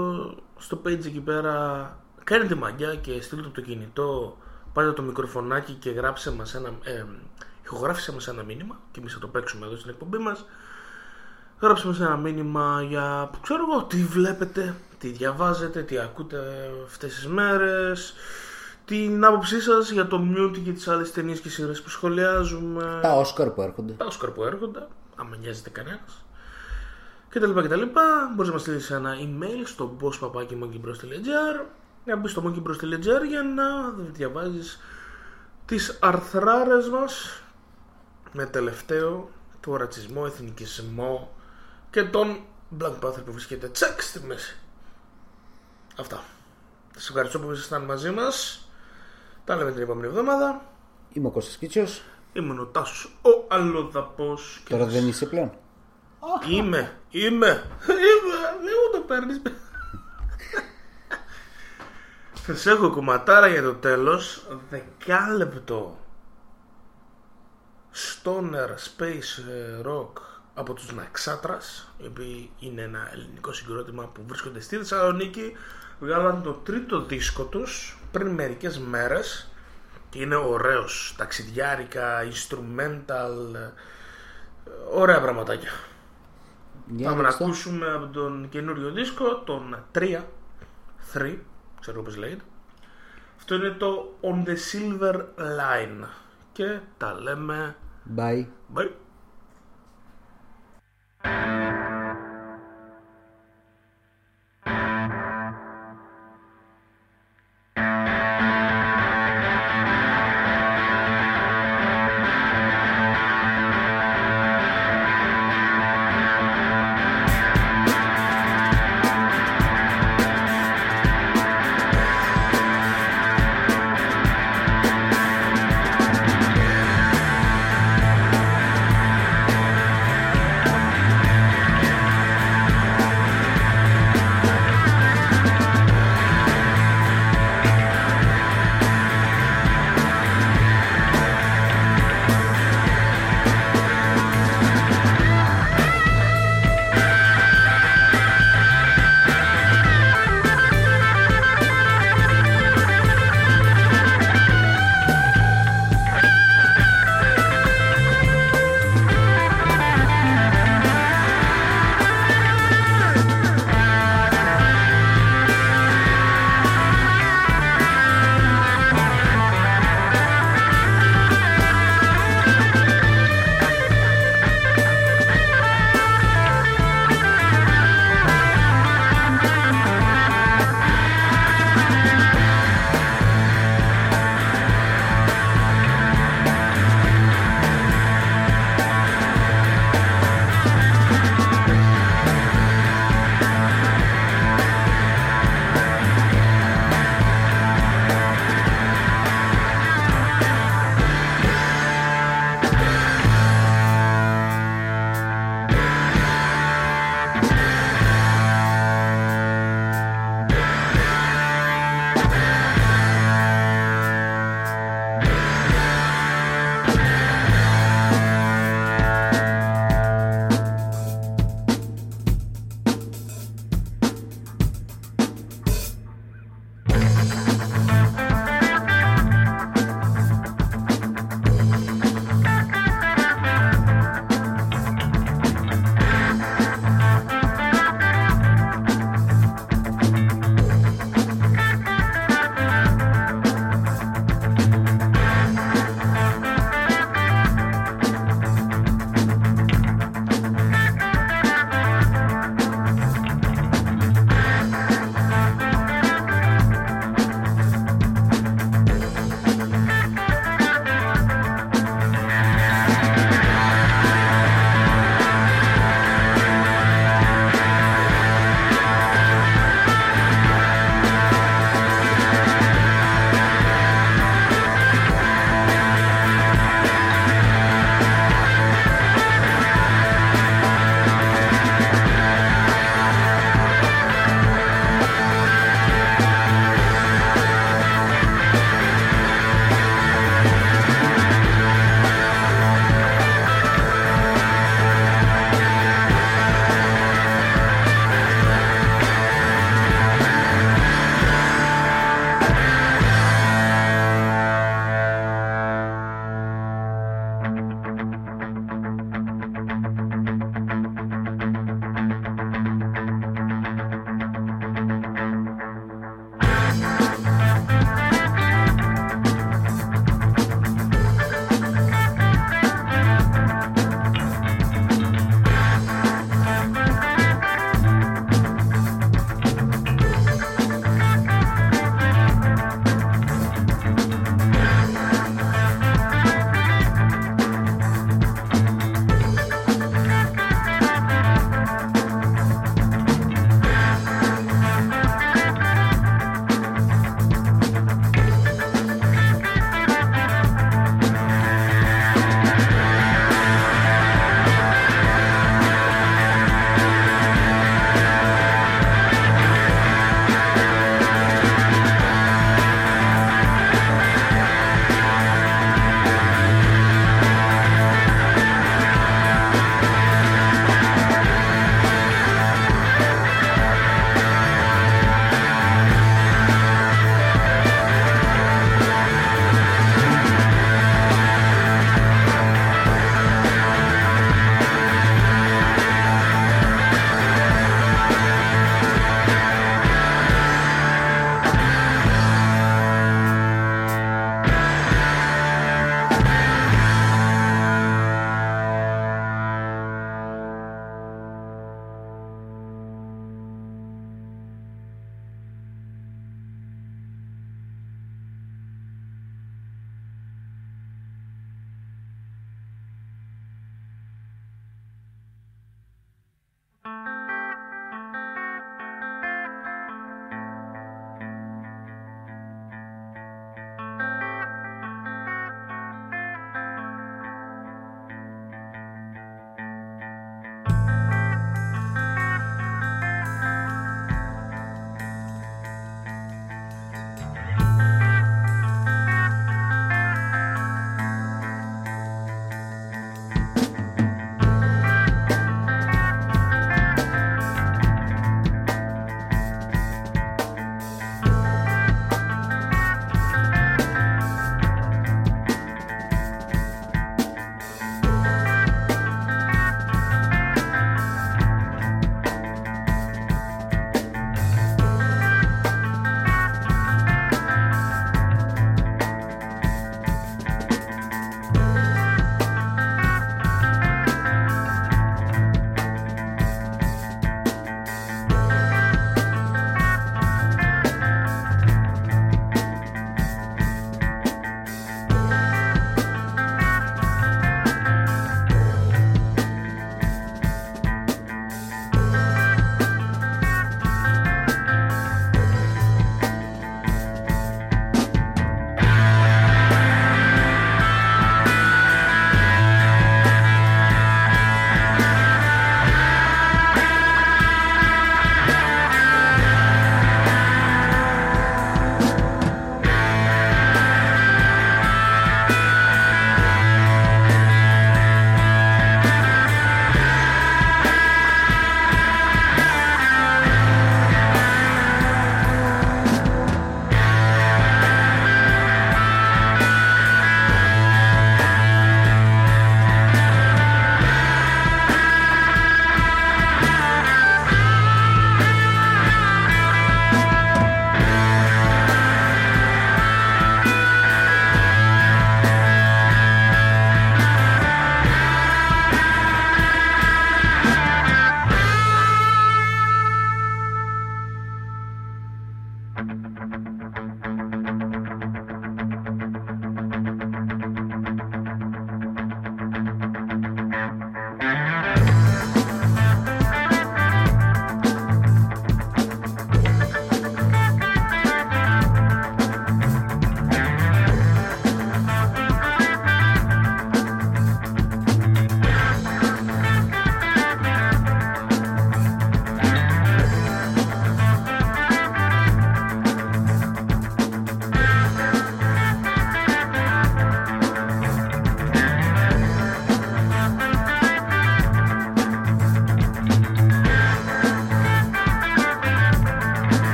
στο page εκεί πέρα. Κάνε τη μαγιά και στείλτε το από το κινητό. Πάρτε το μικροφωνάκι και γράψε μας ένα, ε, ηχογράφησε μας ένα μήνυμα και εμείς θα το παίξουμε εδώ στην εκπομπή μας. Γράψε μας ένα μήνυμα για, που ξέρω εγώ, τι βλέπετε, τι διαβάζετε, τι ακούτε αυτές τις μέρες, την άποψή σας για το Mute και τις άλλες ταινίες και σειρές που σχολιάζουμε Τα Όσκαρ που έρχονται. τα Όσκαρ που έρχονται, άμα νοιάζεται κανένας. Και τα λοιπά και τα λοιπά. Μπορείς να μας στείλεις ένα email στο bosspapaki.monkeybros.gr να μπεις στο monkeybros.gr για να διαβάζεις τις αρθράρες μας με τελευταίο το ρατσισμό, εθνικισμό και τον Black Panther που βρίσκεται τσακ στη μέση. Αυτά. Σας ευχαριστώ που ήσασταν μαζί μας. Τα λέμε την επόμενη εβδομάδα. Είμαι ο Κώστας Κίτσιος. Ήμουν ο Τάσος ο Αλλοδαπός και Τώρα θα δεν είσαι πλέον. Είμαι, είμαι, είμαι, δεν μου το παίρνεις. Θα σε έχω κομματάρα για το τέλος, δεκάλεπτο Stoner Space ε, Rock από τους Ναξάτρας, οι οποίοι είναι ένα ελληνικό συγκρότημα που βρίσκονται στη Θεσσαλονίκη, βγάλαν το τρίτο δίσκο τους πριν μερικές μέρες και είναι ωραίος, ταξιδιάρικα, instrumental, ε, ωραία πραγματάκια. Για Πάμε να δείξτε. ακούσουμε από τον καινούριο δίσκο, τον 3, 3, ξέρω πώς λέγεται. Αυτό είναι το On the Silver Line. Και τα λέμε Bye. bye. Música